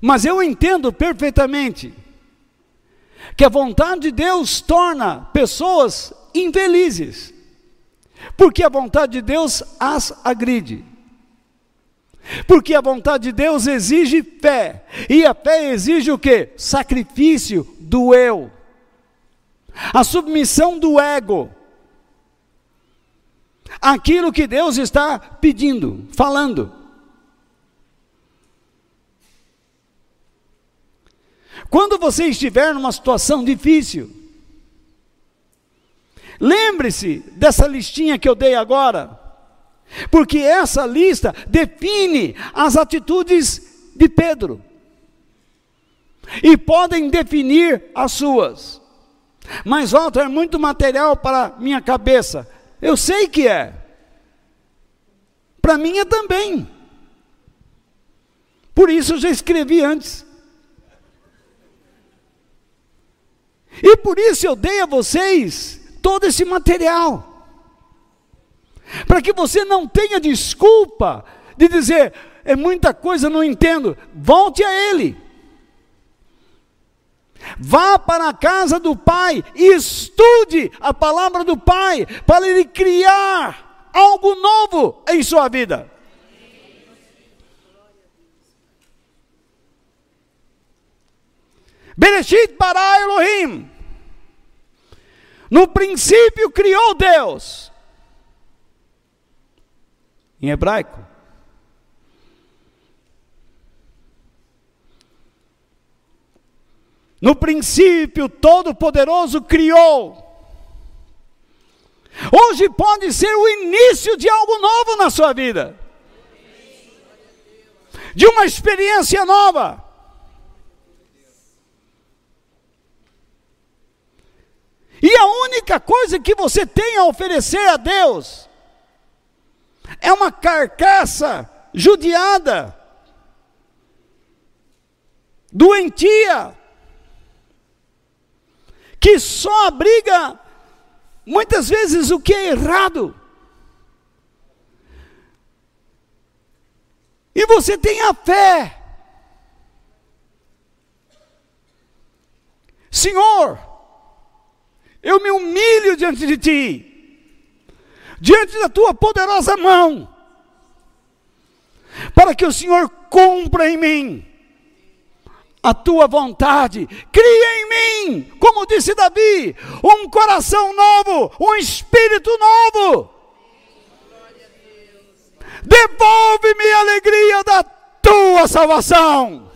Mas eu entendo perfeitamente que a vontade de Deus torna pessoas infelizes, porque a vontade de Deus as agride. Porque a vontade de Deus exige fé. E a fé exige o que? Sacrifício do eu. A submissão do ego. Aquilo que Deus está pedindo, falando. Quando você estiver numa situação difícil, lembre-se dessa listinha que eu dei agora. Porque essa lista define as atitudes de Pedro. E podem definir as suas. Mas, Walter, é muito material para minha cabeça. Eu sei que é. Para mim é também. Por isso eu já escrevi antes. E por isso eu dei a vocês todo esse material para que você não tenha desculpa de dizer, é muita coisa, não entendo. Volte a Ele. Vá para a casa do Pai e estude a palavra do Pai, para Ele criar algo novo em sua vida. Bereshit para Elohim. No princípio criou Deus em hebraico. No princípio, Todo-Poderoso criou. Hoje pode ser o início de algo novo na sua vida, de uma experiência nova. E a única coisa que você tem a oferecer a Deus é uma carcaça judiada, doentia, que só abriga muitas vezes o que é errado. E você tem a fé. Senhor, eu me humilho diante de Ti diante da tua poderosa mão, para que o Senhor cumpra em mim a tua vontade, cria em mim, como disse Davi, um coração novo, um espírito novo. Devolve-me a alegria da tua salvação.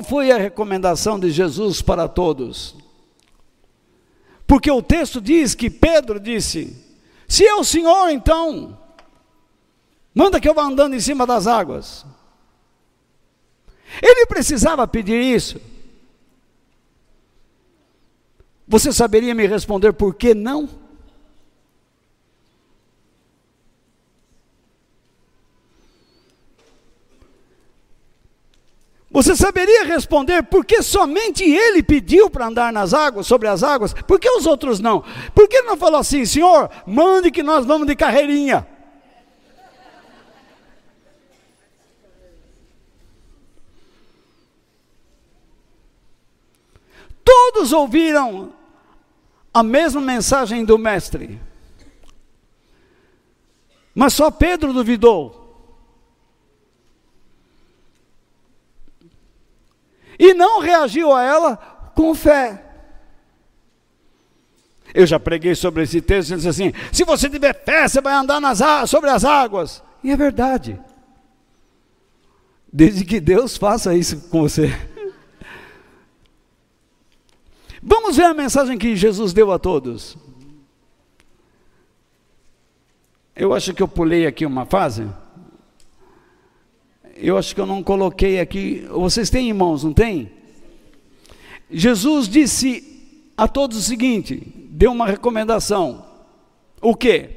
Foi a recomendação de Jesus para todos? Porque o texto diz que Pedro disse: Se é o Senhor, então, manda que eu vá andando em cima das águas. Ele precisava pedir isso. Você saberia me responder por que não? Você saberia responder por que somente ele pediu para andar nas águas, sobre as águas? Por que os outros não? Por que ele não falou assim, Senhor, mande que nós vamos de carreirinha? Todos ouviram a mesma mensagem do Mestre, mas só Pedro duvidou. E não reagiu a ela com fé. Eu já preguei sobre esse texto, ele diz assim: se você tiver fé, você vai andar nas, sobre as águas. E é verdade. Desde que Deus faça isso com você. Vamos ver a mensagem que Jesus deu a todos. Eu acho que eu pulei aqui uma fase eu acho que eu não coloquei aqui. Vocês têm irmãos, não tem? Jesus disse a todos o seguinte: deu uma recomendação. O que?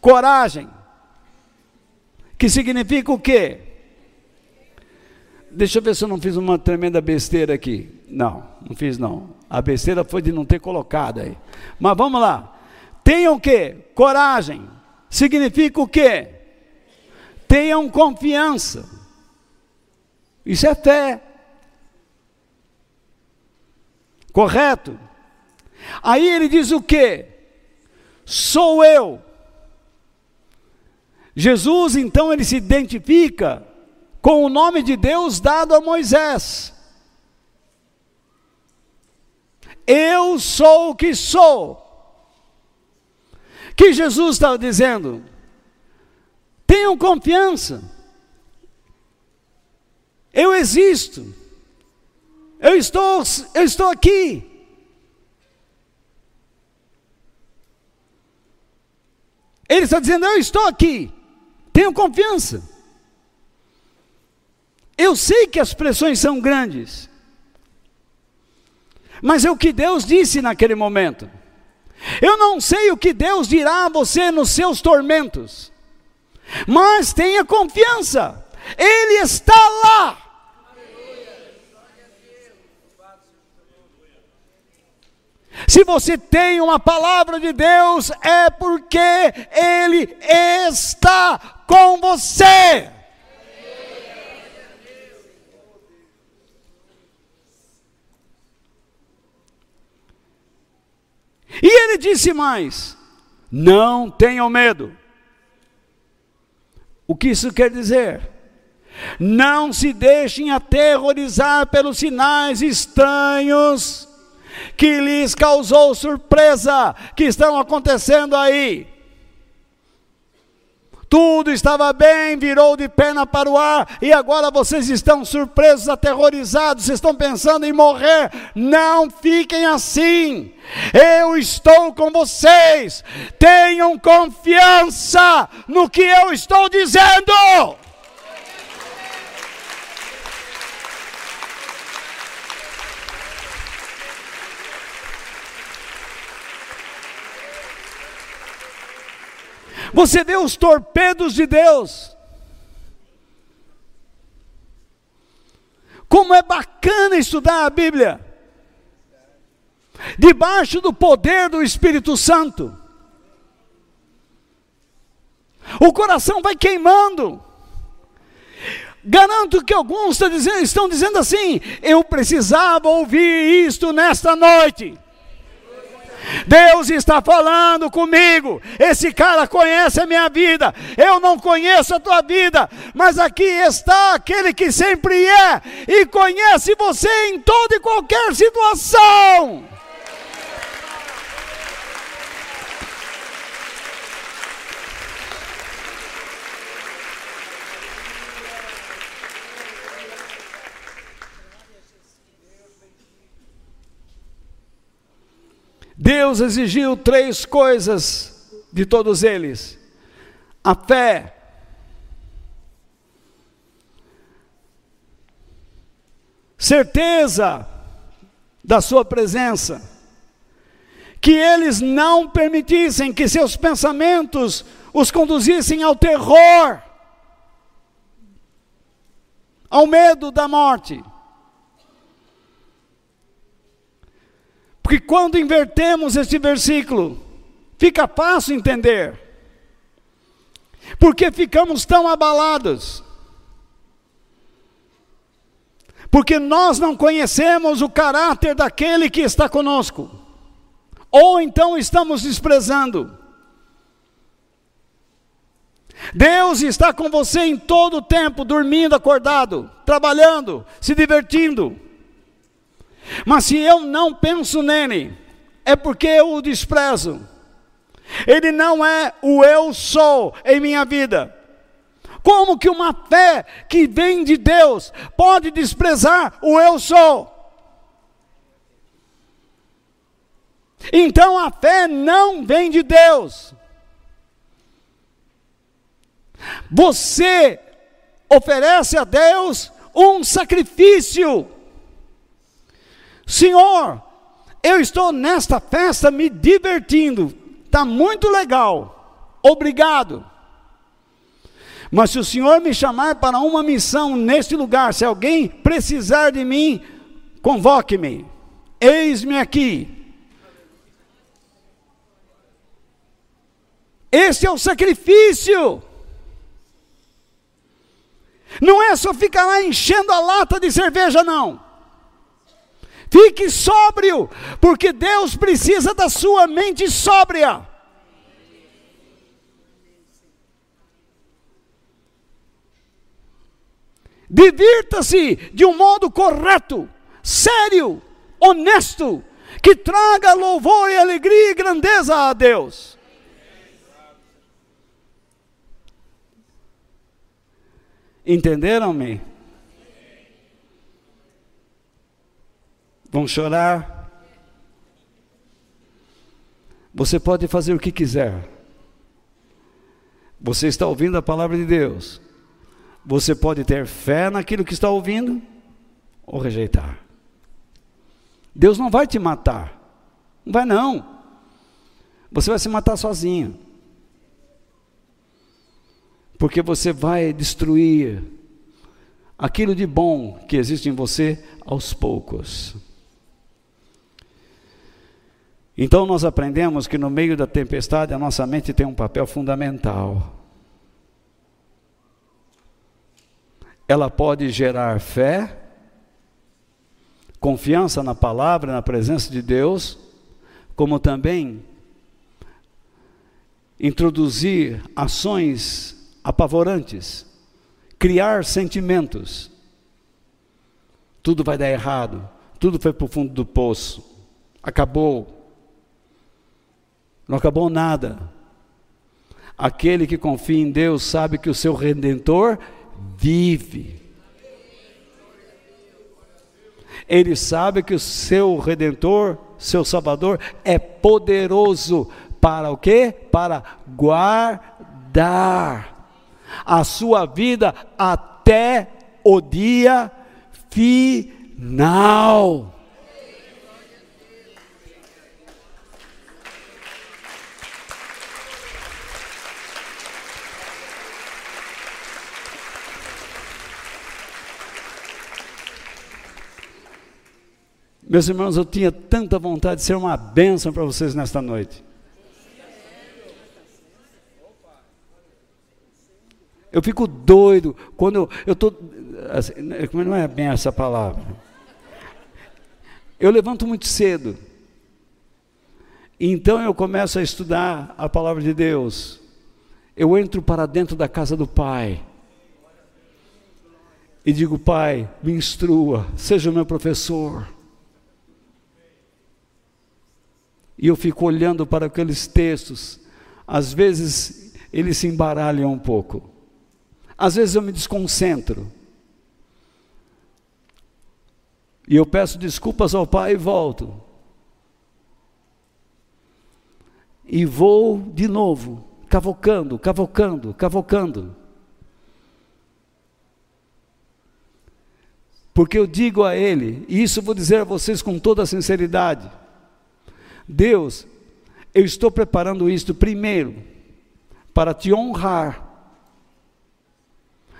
Coragem. Que significa o quê? Deixa eu ver se eu não fiz uma tremenda besteira aqui. Não, não fiz não. A besteira foi de não ter colocado aí. Mas vamos lá. Tenham o quê? Coragem. Significa o quê? Tenham confiança. Isso é fé. Correto? Aí ele diz o que? Sou eu. Jesus, então, ele se identifica com o nome de Deus dado a Moisés. Eu sou o que sou. Que Jesus estava dizendo? Tenham confiança. Eu existo. Eu estou, eu estou aqui. Ele está dizendo: Eu estou aqui. Tenham confiança. Eu sei que as pressões são grandes. Mas é o que Deus disse naquele momento. Eu não sei o que Deus dirá a você nos seus tormentos. Mas tenha confiança, Ele está lá. Se você tem uma palavra de Deus, é porque Ele está com você. E ele disse mais: Não tenham medo. O que isso quer dizer? Não se deixem aterrorizar pelos sinais estranhos que lhes causou surpresa que estão acontecendo aí. Tudo estava bem, virou de perna para o ar, e agora vocês estão surpresos, aterrorizados, vocês estão pensando em morrer. Não fiquem assim. Eu estou com vocês. Tenham confiança no que eu estou dizendo. Você vê os torpedos de Deus. Como é bacana estudar a Bíblia. Debaixo do poder do Espírito Santo. O coração vai queimando. Garanto que alguns estão dizendo assim: eu precisava ouvir isto nesta noite. Deus está falando comigo. Esse cara conhece a minha vida. Eu não conheço a tua vida, mas aqui está aquele que sempre é e conhece você em toda e qualquer situação. Deus exigiu três coisas de todos eles: a fé, certeza da Sua presença, que eles não permitissem que seus pensamentos os conduzissem ao terror, ao medo da morte. Porque quando invertemos este versículo, fica fácil entender. Porque ficamos tão abalados. Porque nós não conhecemos o caráter daquele que está conosco. Ou então estamos desprezando. Deus está com você em todo o tempo, dormindo, acordado, trabalhando, se divertindo. Mas se eu não penso nele, é porque eu o desprezo. Ele não é o eu sou em minha vida. Como que uma fé que vem de Deus pode desprezar o eu sou? Então a fé não vem de Deus. Você oferece a Deus um sacrifício. Senhor, eu estou nesta festa me divertindo, está muito legal, obrigado. Mas se o Senhor me chamar para uma missão neste lugar, se alguém precisar de mim, convoque-me, eis-me aqui. Esse é o sacrifício. Não é só ficar lá enchendo a lata de cerveja, não. Fique sóbrio, porque Deus precisa da sua mente sóbria. Divirta-se de um modo correto, sério, honesto, que traga louvor e alegria e grandeza a Deus. Entenderam-me? Vão chorar. Você pode fazer o que quiser. Você está ouvindo a palavra de Deus. Você pode ter fé naquilo que está ouvindo ou rejeitar. Deus não vai te matar. Não vai não. Você vai se matar sozinho. Porque você vai destruir aquilo de bom que existe em você aos poucos. Então nós aprendemos que no meio da tempestade a nossa mente tem um papel fundamental. Ela pode gerar fé, confiança na palavra, na presença de Deus, como também introduzir ações apavorantes, criar sentimentos. Tudo vai dar errado, tudo foi para o fundo do poço, acabou não acabou nada. Aquele que confia em Deus sabe que o seu redentor vive. Ele sabe que o seu redentor, seu salvador é poderoso para o quê? Para guardar a sua vida até o dia final. Meus irmãos, eu tinha tanta vontade de ser uma bênção para vocês nesta noite. Eu fico doido quando eu estou. Assim, não é bem essa palavra. Eu levanto muito cedo. Então eu começo a estudar a palavra de Deus. Eu entro para dentro da casa do Pai. E digo, Pai, me instrua, seja o meu professor. E eu fico olhando para aqueles textos, às vezes eles se embaralham um pouco, às vezes eu me desconcentro, e eu peço desculpas ao Pai e volto. e vou de novo, cavocando, cavocando, cavocando. Porque eu digo a Ele, e isso vou dizer a vocês com toda a sinceridade: Deus, eu estou preparando isto primeiro para te honrar.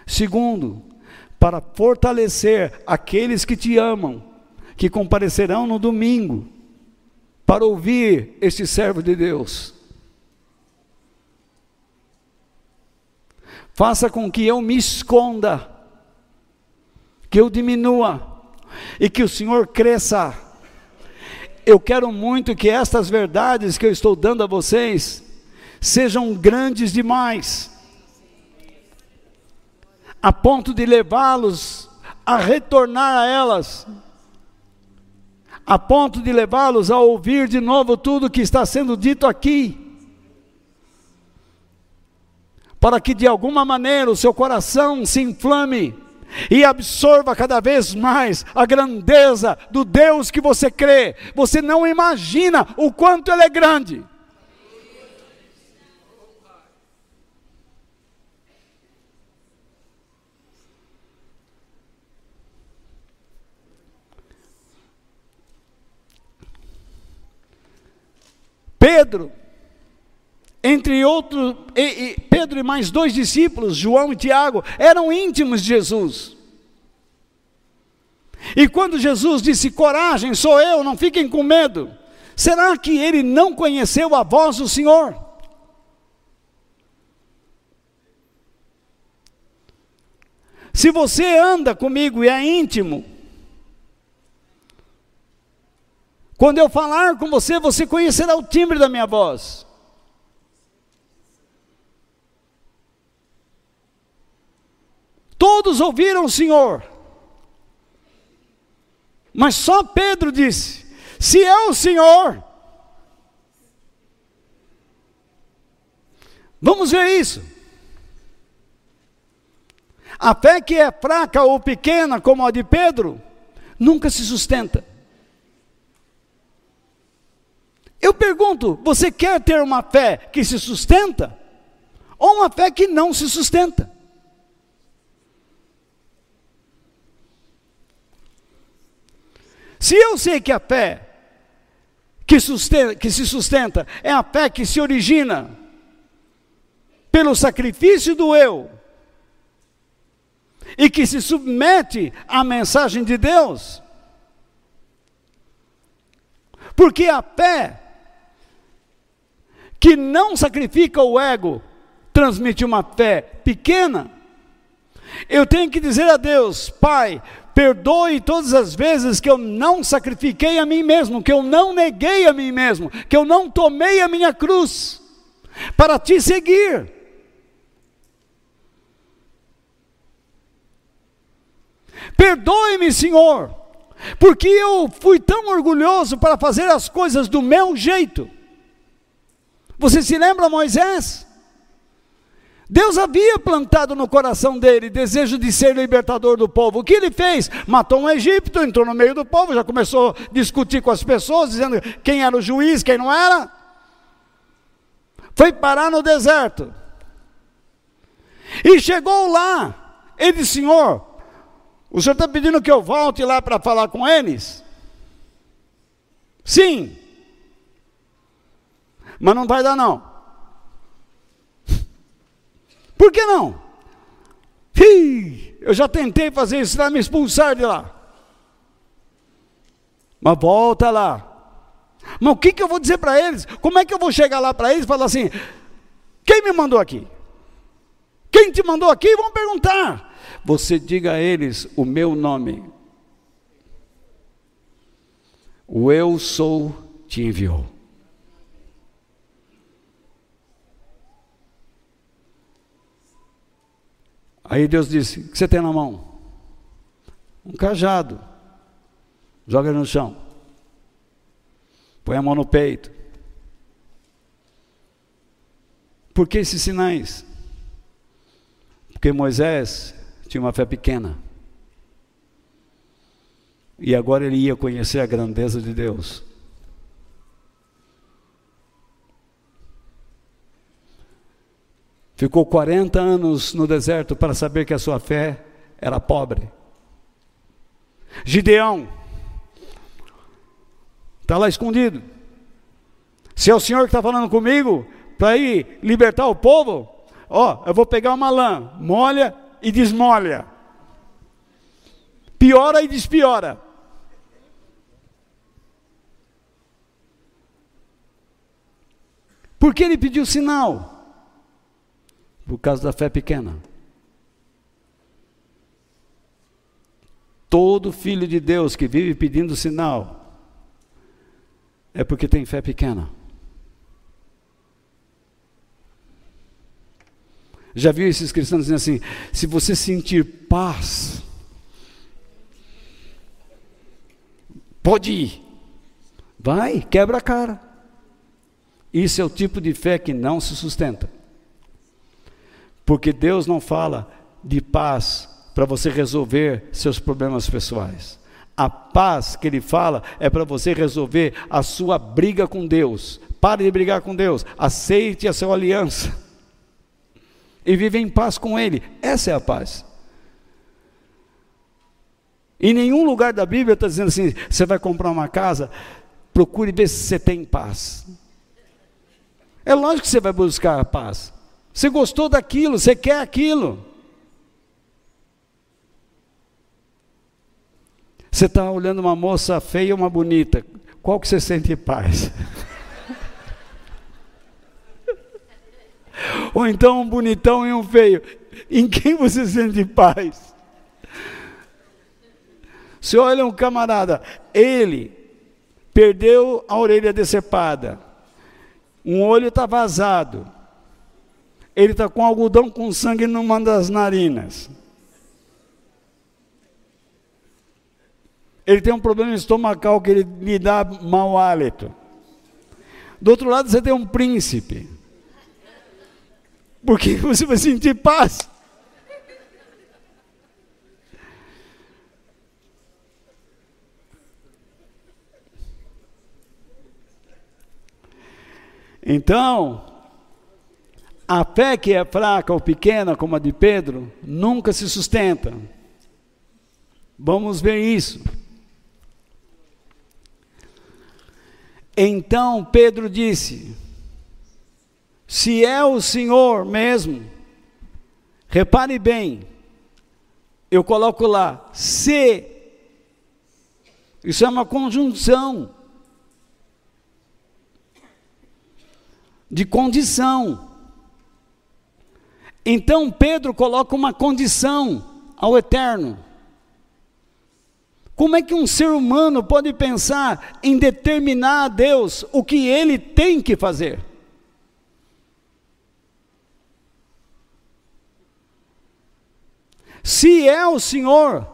Segundo, para fortalecer aqueles que te amam, que comparecerão no domingo para ouvir este servo de Deus. Faça com que eu me esconda, que eu diminua e que o Senhor cresça. Eu quero muito que estas verdades que eu estou dando a vocês sejam grandes demais a ponto de levá-los a retornar a elas, a ponto de levá-los a ouvir de novo tudo que está sendo dito aqui, para que de alguma maneira o seu coração se inflame e absorva cada vez mais a grandeza do Deus que você crê. Você não imagina o quanto Ele é grande. Pedro, entre outros, Pedro e mais dois discípulos, João e Tiago, eram íntimos de Jesus. E quando Jesus disse: Coragem, sou eu, não fiquem com medo, será que ele não conheceu a voz do Senhor? Se você anda comigo e é íntimo, Quando eu falar com você, você conhecerá o timbre da minha voz. Todos ouviram o Senhor. Mas só Pedro disse: Se é o Senhor. Vamos ver isso. A fé que é fraca ou pequena, como a de Pedro, nunca se sustenta. Eu pergunto: você quer ter uma fé que se sustenta? Ou uma fé que não se sustenta? Se eu sei que a fé que, sustenta, que se sustenta é a fé que se origina pelo sacrifício do eu e que se submete à mensagem de Deus, porque a fé que não sacrifica o ego, transmite uma fé pequena. Eu tenho que dizer a Deus, Pai, perdoe todas as vezes que eu não sacrifiquei a mim mesmo, que eu não neguei a mim mesmo, que eu não tomei a minha cruz para te seguir. Perdoe-me, Senhor, porque eu fui tão orgulhoso para fazer as coisas do meu jeito. Você se lembra Moisés? Deus havia plantado no coração dele desejo de ser libertador do povo. O que ele fez? Matou um Egito, entrou no meio do povo, já começou a discutir com as pessoas, dizendo quem era o juiz, quem não era. Foi parar no deserto. E chegou lá. Ele disse: Senhor, o senhor está pedindo que eu volte lá para falar com eles? Sim. Mas não vai dar não. Por que não? Ih, eu já tentei fazer isso, vai me expulsar de lá. Mas volta lá. Mas o que, que eu vou dizer para eles? Como é que eu vou chegar lá para eles e falar assim: quem me mandou aqui? Quem te mandou aqui? Vão perguntar. Você diga a eles o meu nome. O eu sou te enviou. Aí Deus disse: O que você tem na mão? Um cajado. Joga ele no chão. Põe a mão no peito. Por que esses sinais? Porque Moisés tinha uma fé pequena. E agora ele ia conhecer a grandeza de Deus. Ficou 40 anos no deserto para saber que a sua fé era pobre. Gideão, está lá escondido. Se é o Senhor que está falando comigo para ir libertar o povo, ó, eu vou pegar uma lã, molha e desmolha. Piora e despiora. Por que ele pediu sinal? Por causa da fé pequena. Todo filho de Deus que vive pedindo sinal é porque tem fé pequena. Já viu esses cristãos dizendo assim: se você sentir paz, pode ir, vai, quebra a cara. Isso é o tipo de fé que não se sustenta. Porque Deus não fala de paz para você resolver seus problemas pessoais. A paz que ele fala é para você resolver a sua briga com Deus. Pare de brigar com Deus, aceite a sua aliança e vive em paz com Ele. Essa é a paz. Em nenhum lugar da Bíblia está dizendo assim: você vai comprar uma casa, procure ver se você tem paz. É lógico que você vai buscar a paz. Você gostou daquilo, você quer aquilo. Você está olhando uma moça feia ou uma bonita, qual que você sente paz? ou então um bonitão e um feio, em quem você sente paz? Você olha um camarada, ele perdeu a orelha decepada, um olho está vazado, ele está com algodão com sangue numa das narinas. Ele tem um problema estomacal que ele lhe dá mau hálito. Do outro lado, você tem um príncipe. Porque você vai sentir paz. Então, a fé que é fraca ou pequena, como a de Pedro, nunca se sustenta. Vamos ver isso. Então Pedro disse: Se é o Senhor mesmo, repare bem, eu coloco lá, se, isso é uma conjunção. de condição. Então Pedro coloca uma condição ao eterno. Como é que um ser humano pode pensar em determinar a Deus o que ele tem que fazer? Se é o Senhor,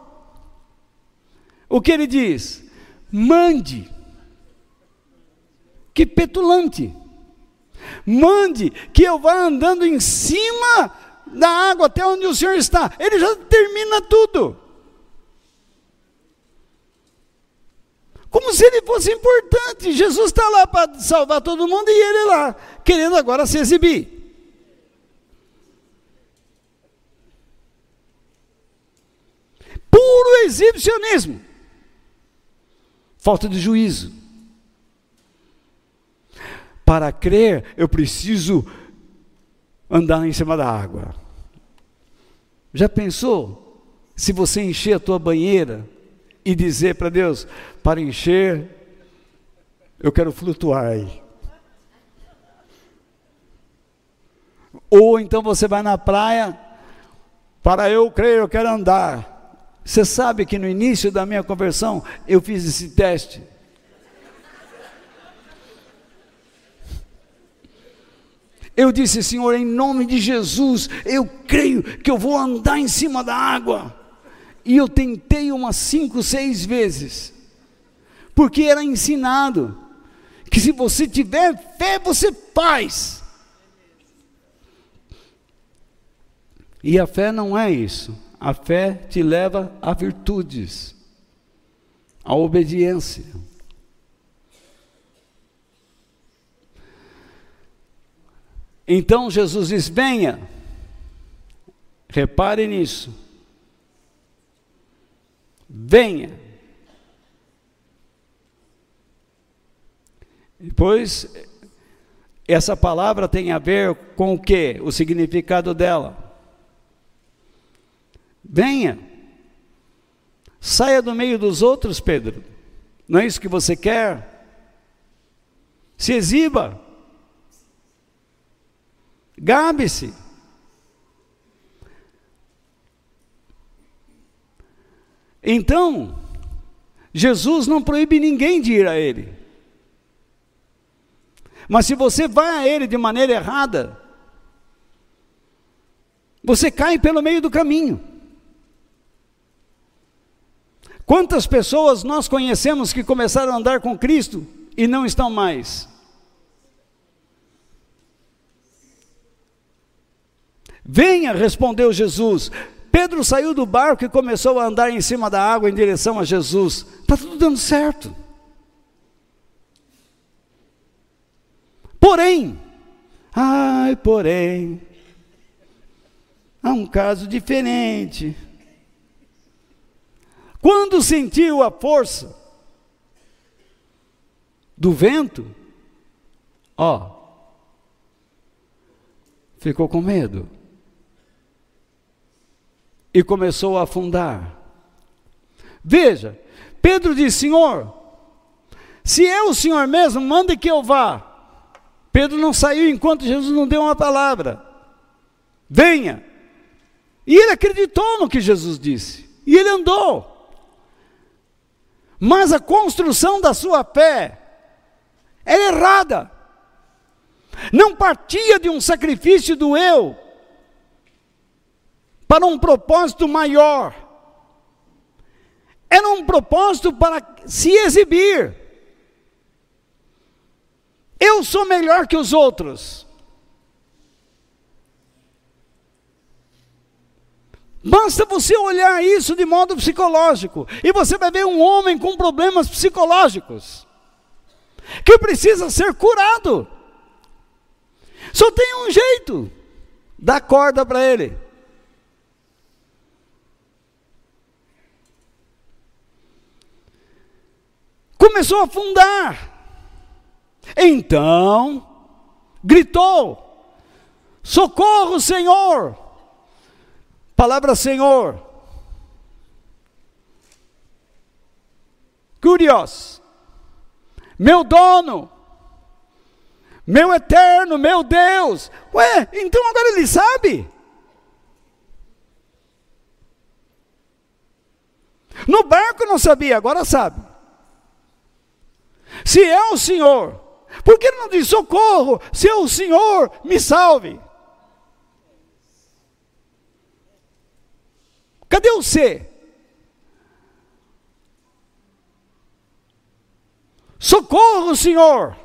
o que ele diz? Mande. Que petulante. Mande que eu vá andando em cima da água até onde o Senhor está. Ele já termina tudo. Como se ele fosse importante. Jesus está lá para salvar todo mundo e ele lá, querendo agora se exibir. Puro exibicionismo. Falta de juízo. Para crer, eu preciso andar em cima da água. Já pensou se você encher a tua banheira e dizer para Deus: para encher, eu quero flutuar aí. Ou então você vai na praia, para eu crer, eu quero andar. Você sabe que no início da minha conversão eu fiz esse teste. Eu disse, Senhor, em nome de Jesus, eu creio que eu vou andar em cima da água. E eu tentei umas cinco, seis vezes, porque era ensinado que se você tiver fé, você faz. E a fé não é isso. A fé te leva a virtudes, a obediência. Então Jesus diz: venha. Repare nisso. Venha. Depois, essa palavra tem a ver com o que? O significado dela. Venha. Saia do meio dos outros, Pedro. Não é isso que você quer? Se exiba. Gabe-se. Então, Jesus não proíbe ninguém de ir a Ele. Mas se você vai a Ele de maneira errada, você cai pelo meio do caminho. Quantas pessoas nós conhecemos que começaram a andar com Cristo e não estão mais? Venha, respondeu Jesus. Pedro saiu do barco e começou a andar em cima da água em direção a Jesus. Está tudo dando certo. Porém, ai, porém, há um caso diferente. Quando sentiu a força do vento, ó, ficou com medo e começou a afundar. Veja, Pedro disse: Senhor, se é o Senhor mesmo, mande que eu vá. Pedro não saiu enquanto Jesus não deu uma palavra. Venha. E ele acreditou no que Jesus disse. E ele andou. Mas a construção da sua fé era errada. Não partia de um sacrifício do eu para um propósito maior. Era um propósito para se exibir. Eu sou melhor que os outros. Basta você olhar isso de modo psicológico e você vai ver um homem com problemas psicológicos que precisa ser curado. Só tem um jeito: dá corda para ele. Começou a afundar. Então, gritou: Socorro, Senhor! Palavra Senhor. Curios. Meu dono. Meu eterno, meu Deus. Ué, então agora ele sabe. No barco não sabia, agora sabe. Se é o Senhor, por que ele não diz socorro? Se é o Senhor, me salve. Cadê o C? Socorro, Senhor!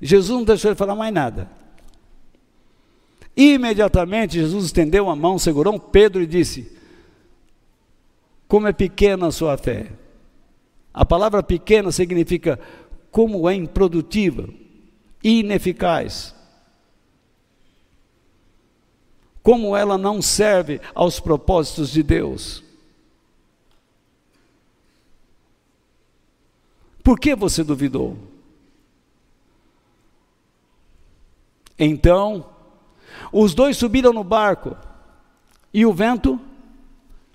Jesus não deixou ele falar mais nada. Imediatamente Jesus estendeu a mão, segurou Pedro e disse: Como é pequena a sua fé. A palavra pequena significa como é improdutiva, ineficaz como ela não serve aos propósitos de Deus. Por que você duvidou? Então, os dois subiram no barco e o vento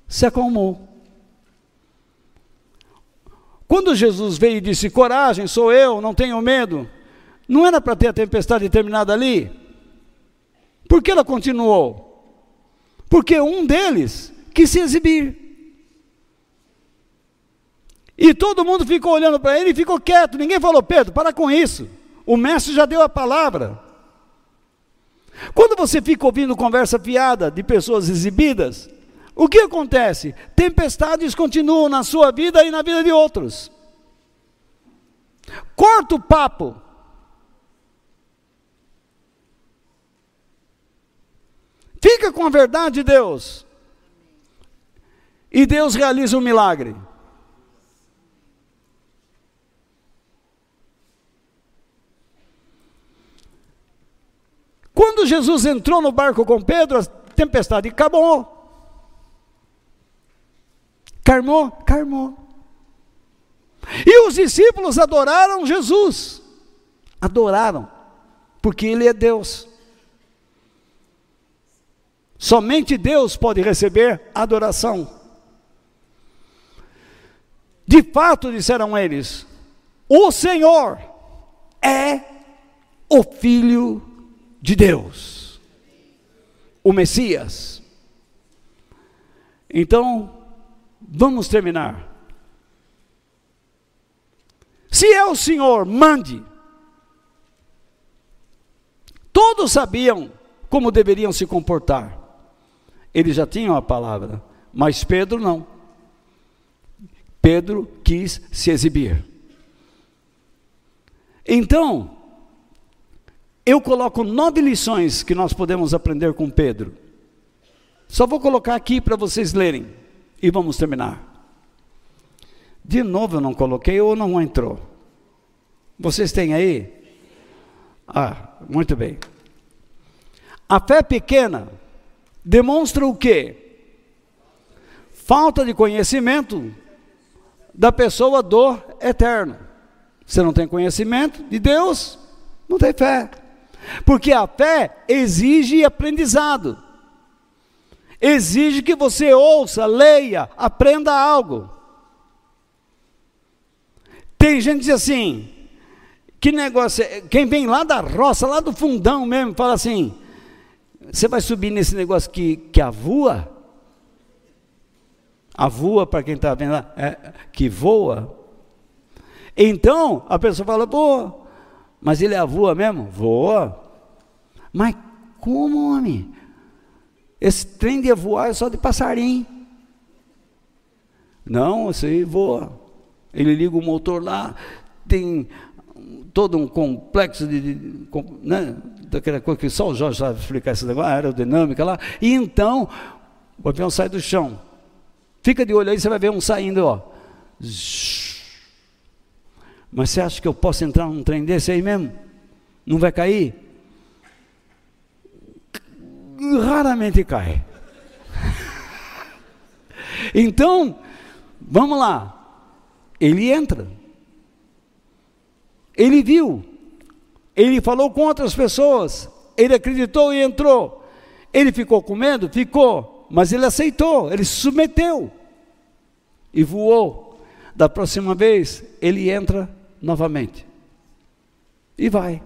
se acalmou. Quando Jesus veio e disse: Coragem, sou eu, não tenho medo, não era para ter a tempestade terminada ali? Por que ela continuou? Porque um deles quis se exibir. E todo mundo ficou olhando para ele e ficou quieto. Ninguém falou, Pedro, para com isso. O mestre já deu a palavra. Quando você fica ouvindo conversa fiada de pessoas exibidas, o que acontece? Tempestades continuam na sua vida e na vida de outros. Corta o papo. Fica com a verdade de Deus. E Deus realiza um milagre. Quando Jesus entrou no barco com Pedro, a tempestade acabou. Carmou? Carmou. E os discípulos adoraram Jesus. Adoraram, porque Ele é Deus. Somente Deus pode receber adoração. De fato, disseram eles, o Senhor é o Filho de Deus, o Messias. Então, vamos terminar. Se é o Senhor, mande. Todos sabiam como deveriam se comportar. Eles já tinham a palavra, mas Pedro não. Pedro quis se exibir. Então, eu coloco nove lições que nós podemos aprender com Pedro. Só vou colocar aqui para vocês lerem e vamos terminar. De novo eu não coloquei ou não entrou? Vocês têm aí? Ah, muito bem. A fé pequena demonstra o quê? Falta de conhecimento da pessoa do eterno. Você não tem conhecimento de Deus, não tem fé. Porque a fé exige aprendizado. Exige que você ouça, leia, aprenda algo. Tem gente que diz assim, que negócio, é, quem vem lá da roça, lá do fundão mesmo, fala assim, você vai subir nesse negócio que, que avua? Avua, para quem está vendo lá, é, que voa. Então, a pessoa fala, pô, mas ele avua mesmo? Voa. Mas como, homem? Esse trem de voar é só de passarinho. Não, isso aí voa. Ele liga o motor lá, tem todo um complexo de, de né, daquela coisa que só o Jorge sabe explicar esse negócio, a aerodinâmica lá, e então o avião sai do chão. Fica de olho aí, você vai ver um saindo, ó. Mas você acha que eu posso entrar num trem desse aí mesmo? Não vai cair? Raramente cai. então, vamos lá. Ele entra. Ele viu, ele falou com outras pessoas, ele acreditou e entrou. Ele ficou com medo? Ficou, mas ele aceitou, ele se submeteu e voou. Da próxima vez, ele entra novamente e vai.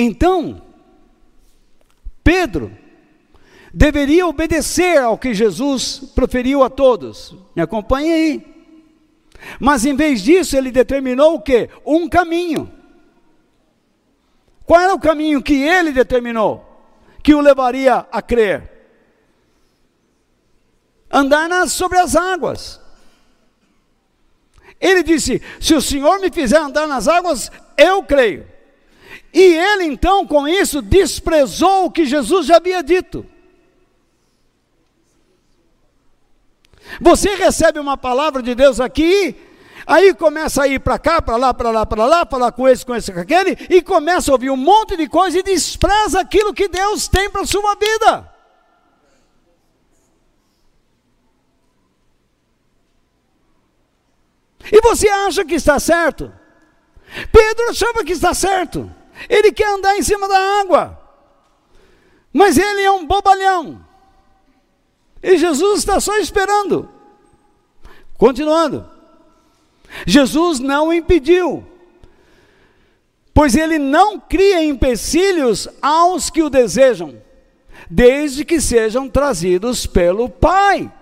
Então, Pedro deveria obedecer ao que Jesus proferiu a todos. Me acompanhe aí. Mas em vez disso, ele determinou o que? Um caminho. Qual era o caminho que ele determinou? Que o levaria a crer? Andar nas, sobre as águas. Ele disse: Se o Senhor me fizer andar nas águas, eu creio. E ele então, com isso, desprezou o que Jesus já havia dito. Você recebe uma palavra de Deus aqui, aí começa a ir para cá, para lá, para lá, para lá, falar com esse, com esse, com aquele, e começa a ouvir um monte de coisa e despreza aquilo que Deus tem para a sua vida. E você acha que está certo? Pedro achava que está certo. Ele quer andar em cima da água. Mas ele é um bobalhão. E Jesus está só esperando. Continuando. Jesus não impediu, pois ele não cria empecilhos aos que o desejam, desde que sejam trazidos pelo Pai.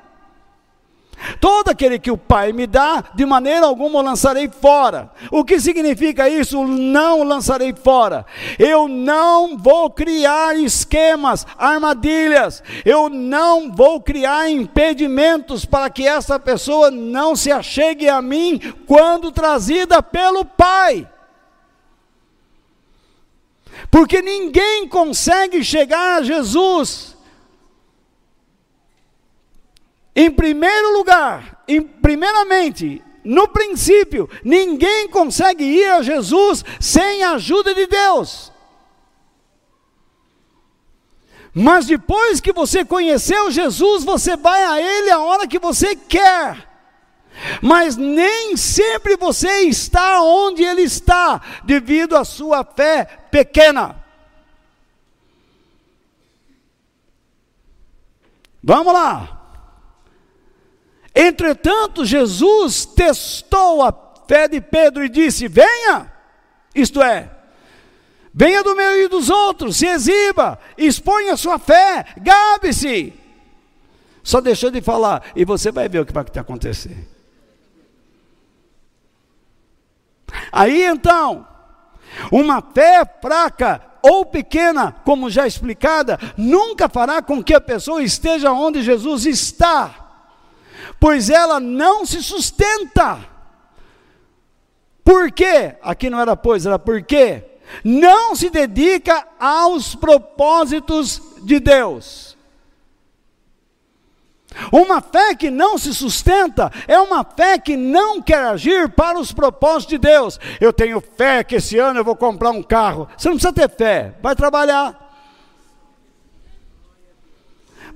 Todo aquele que o Pai me dá, de maneira alguma o lançarei fora. O que significa isso? Não lançarei fora. Eu não vou criar esquemas, armadilhas. Eu não vou criar impedimentos para que essa pessoa não se achegue a mim quando trazida pelo Pai. Porque ninguém consegue chegar a Jesus em primeiro lugar, em, primeiramente, no princípio, ninguém consegue ir a Jesus sem a ajuda de Deus. Mas depois que você conheceu Jesus, você vai a Ele a hora que você quer. Mas nem sempre você está onde Ele está, devido à sua fé pequena. Vamos lá. Entretanto, Jesus testou a fé de Pedro e disse: Venha, isto é, Venha do meio dos outros, se exiba, exponha sua fé, gabe-se. Só deixou de falar, e você vai ver o que vai acontecer. Aí então, uma fé fraca ou pequena, como já explicada, nunca fará com que a pessoa esteja onde Jesus está, pois ela não se sustenta. Por quê? Aqui não era pois, era por quê? não se dedica aos propósitos de Deus. Uma fé que não se sustenta é uma fé que não quer agir para os propósitos de Deus. Eu tenho fé que esse ano eu vou comprar um carro. Você não precisa ter fé, vai trabalhar.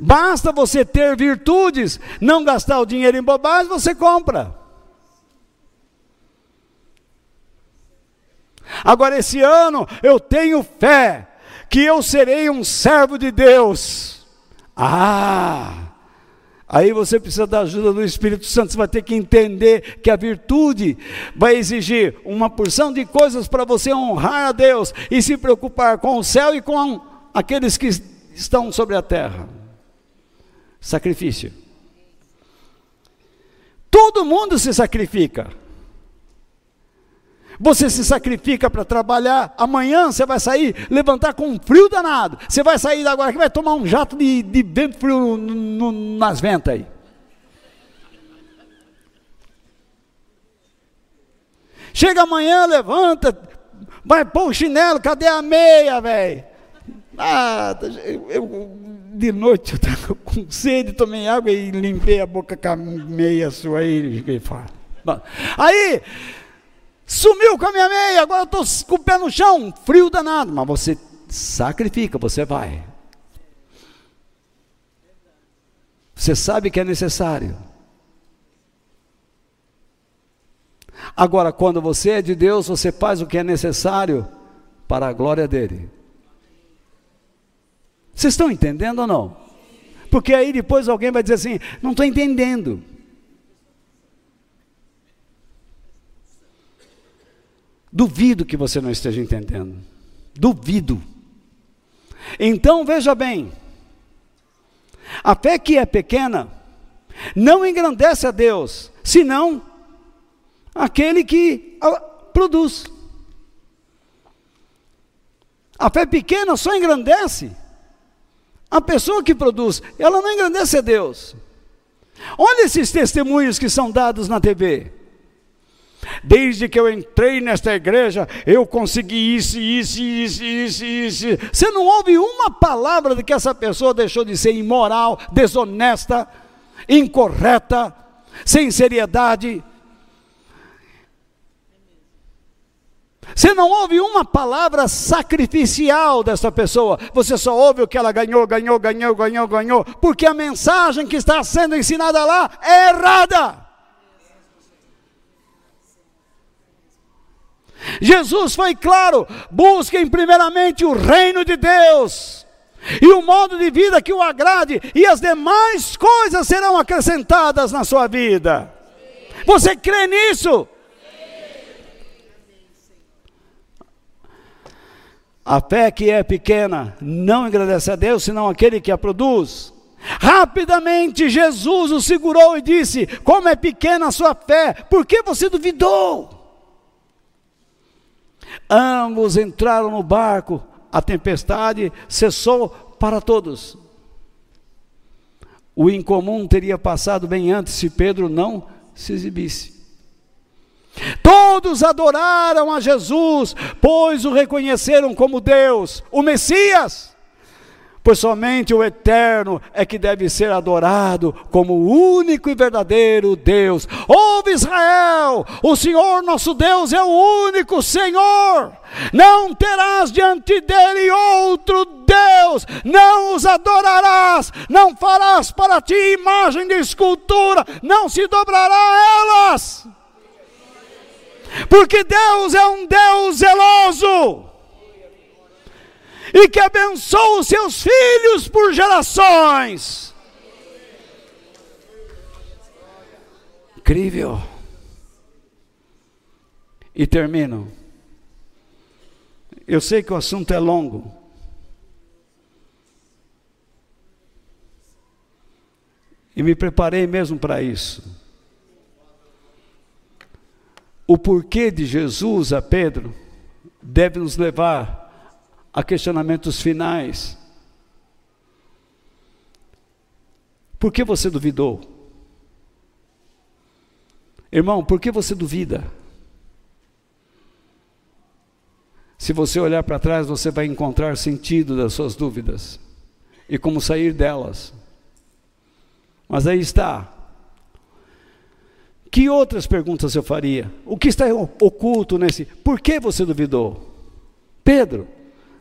Basta você ter virtudes, não gastar o dinheiro em bobagem, você compra. Agora, esse ano eu tenho fé que eu serei um servo de Deus. Ah! Aí você precisa da ajuda do Espírito Santo, você vai ter que entender que a virtude vai exigir uma porção de coisas para você honrar a Deus e se preocupar com o céu e com aqueles que estão sobre a terra. Sacrifício. Todo mundo se sacrifica. Você se sacrifica para trabalhar, amanhã você vai sair, levantar com um frio danado. Você vai sair agora que vai tomar um jato de, de vento frio no, no, nas ventas aí. Chega amanhã, levanta, vai pôr o chinelo, cadê a meia, velho? Ah, eu, de noite eu estava com sede, tomei água e limpei a boca com a meia sua aí. Aí, Sumiu com a minha meia, agora eu estou com o pé no chão, frio danado. Mas você sacrifica, você vai. Você sabe que é necessário. Agora, quando você é de Deus, você faz o que é necessário para a glória dele. Vocês estão entendendo ou não? Porque aí depois alguém vai dizer assim: não estou entendendo. Duvido que você não esteja entendendo. Duvido. Então veja bem: a fé que é pequena não engrandece a Deus, senão aquele que produz. A fé pequena só engrandece a pessoa que produz, ela não engrandece a Deus. Olha esses testemunhos que são dados na TV. Desde que eu entrei nesta igreja, eu consegui isso, isso, isso, isso, isso. Você não ouve uma palavra de que essa pessoa deixou de ser imoral, desonesta, incorreta, sem seriedade. Você não ouve uma palavra sacrificial dessa pessoa, você só ouve o que ela ganhou, ganhou, ganhou, ganhou, ganhou, porque a mensagem que está sendo ensinada lá é errada. Jesus foi claro: busquem primeiramente o reino de Deus e o modo de vida que o agrade, e as demais coisas serão acrescentadas na sua vida. Você crê nisso? A fé que é pequena não agradece a Deus, senão aquele que a produz. Rapidamente Jesus o segurou e disse: Como é pequena a sua fé, por que você duvidou? Ambos entraram no barco, a tempestade cessou para todos. O incomum teria passado bem antes se Pedro não se exibisse. Todos adoraram a Jesus, pois o reconheceram como Deus, o Messias. pois somente o Eterno é que deve ser adorado como o único e verdadeiro Deus. Ouve Israel, o Senhor nosso Deus é o único Senhor. Não terás diante dele outro Deus, não os adorarás, não farás para ti imagem de escultura, não se dobrará a elas. Porque Deus é um Deus zeloso e que abençoa os seus filhos por gerações. Incrível. E termino. Eu sei que o assunto é longo. E me preparei mesmo para isso. O porquê de Jesus a Pedro deve nos levar a questionamentos finais. Por que você duvidou? Irmão, por que você duvida? Se você olhar para trás, você vai encontrar sentido das suas dúvidas e como sair delas. Mas aí está. Que outras perguntas eu faria? O que está oculto nesse? Por que você duvidou? Pedro,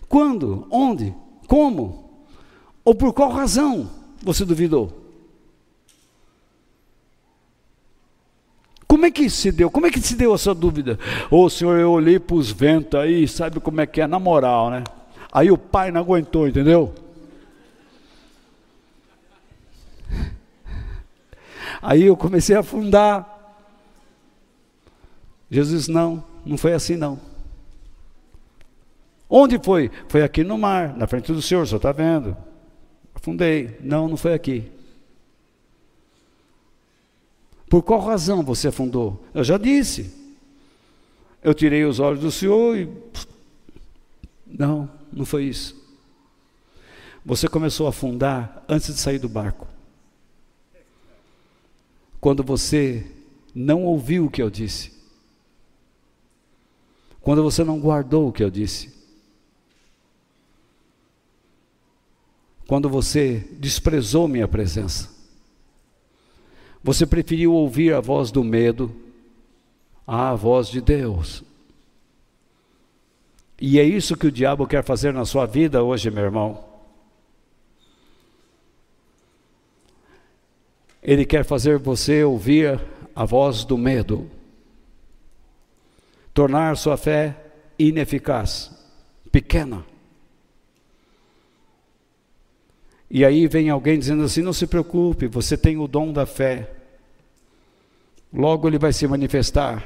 quando? Onde? Como? Ou por qual razão você duvidou? Como é que se deu? Como é que se deu a sua dúvida? Ô oh, senhor, eu olhei para os ventos aí, sabe como é que é? Na moral, né? Aí o pai não aguentou, entendeu? Aí eu comecei a afundar. Jesus, não, não foi assim não. Onde foi? Foi aqui no mar, na frente do Senhor, o Senhor está vendo. Afundei. Não, não foi aqui. Por qual razão você afundou? Eu já disse. Eu tirei os olhos do Senhor e. Não, não foi isso. Você começou a afundar antes de sair do barco. Quando você não ouviu o que eu disse. Quando você não guardou o que eu disse. quando você desprezou minha presença. Você preferiu ouvir a voz do medo à voz de Deus. E é isso que o diabo quer fazer na sua vida hoje, meu irmão. Ele quer fazer você ouvir a voz do medo, tornar sua fé ineficaz, pequena. E aí vem alguém dizendo assim: não se preocupe, você tem o dom da fé. Logo ele vai se manifestar.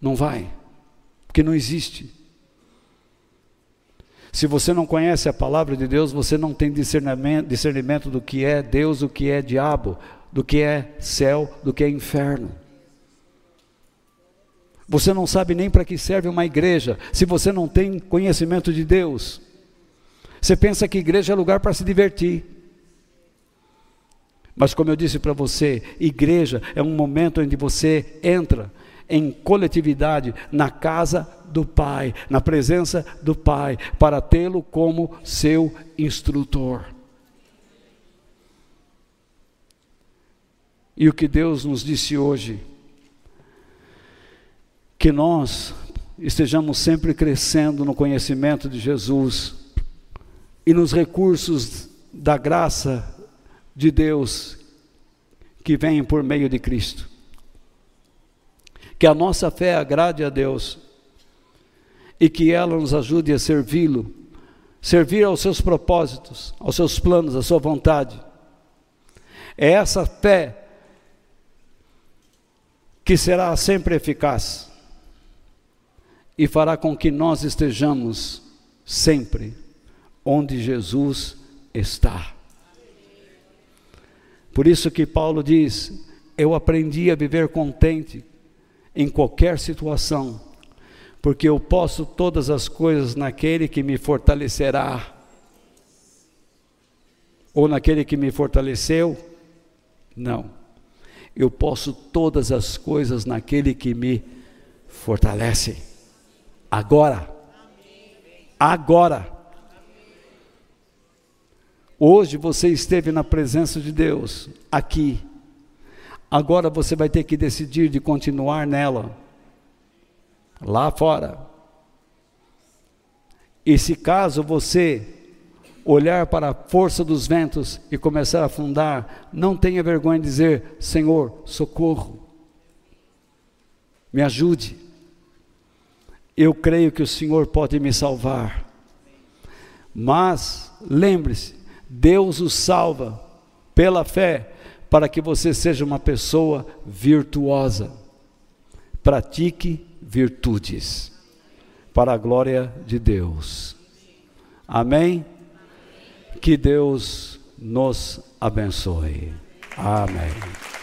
Não vai, porque não existe. Se você não conhece a palavra de Deus, você não tem discernimento, discernimento do que é Deus, o que é diabo, do que é céu, do que é inferno. Você não sabe nem para que serve uma igreja, se você não tem conhecimento de Deus. Você pensa que igreja é lugar para se divertir. Mas, como eu disse para você, igreja é um momento onde você entra em coletividade na casa do Pai, na presença do Pai, para tê-lo como seu instrutor. E o que Deus nos disse hoje, que nós estejamos sempre crescendo no conhecimento de Jesus, e nos recursos da graça de Deus que vem por meio de Cristo. Que a nossa fé agrade a Deus e que ela nos ajude a servi-lo, servir aos seus propósitos, aos seus planos, à sua vontade. É essa fé que será sempre eficaz e fará com que nós estejamos sempre onde Jesus está. Por isso que Paulo diz: Eu aprendi a viver contente em qualquer situação, porque eu posso todas as coisas naquele que me fortalecerá. Ou naquele que me fortaleceu? Não. Eu posso todas as coisas naquele que me fortalece. Agora. Agora. Hoje você esteve na presença de Deus, aqui. Agora você vai ter que decidir de continuar nela, lá fora. E se caso você olhar para a força dos ventos e começar a afundar, não tenha vergonha de dizer: Senhor, socorro, me ajude. Eu creio que o Senhor pode me salvar. Mas, lembre-se, Deus o salva pela fé, para que você seja uma pessoa virtuosa. Pratique virtudes, para a glória de Deus. Amém? Que Deus nos abençoe. Amém.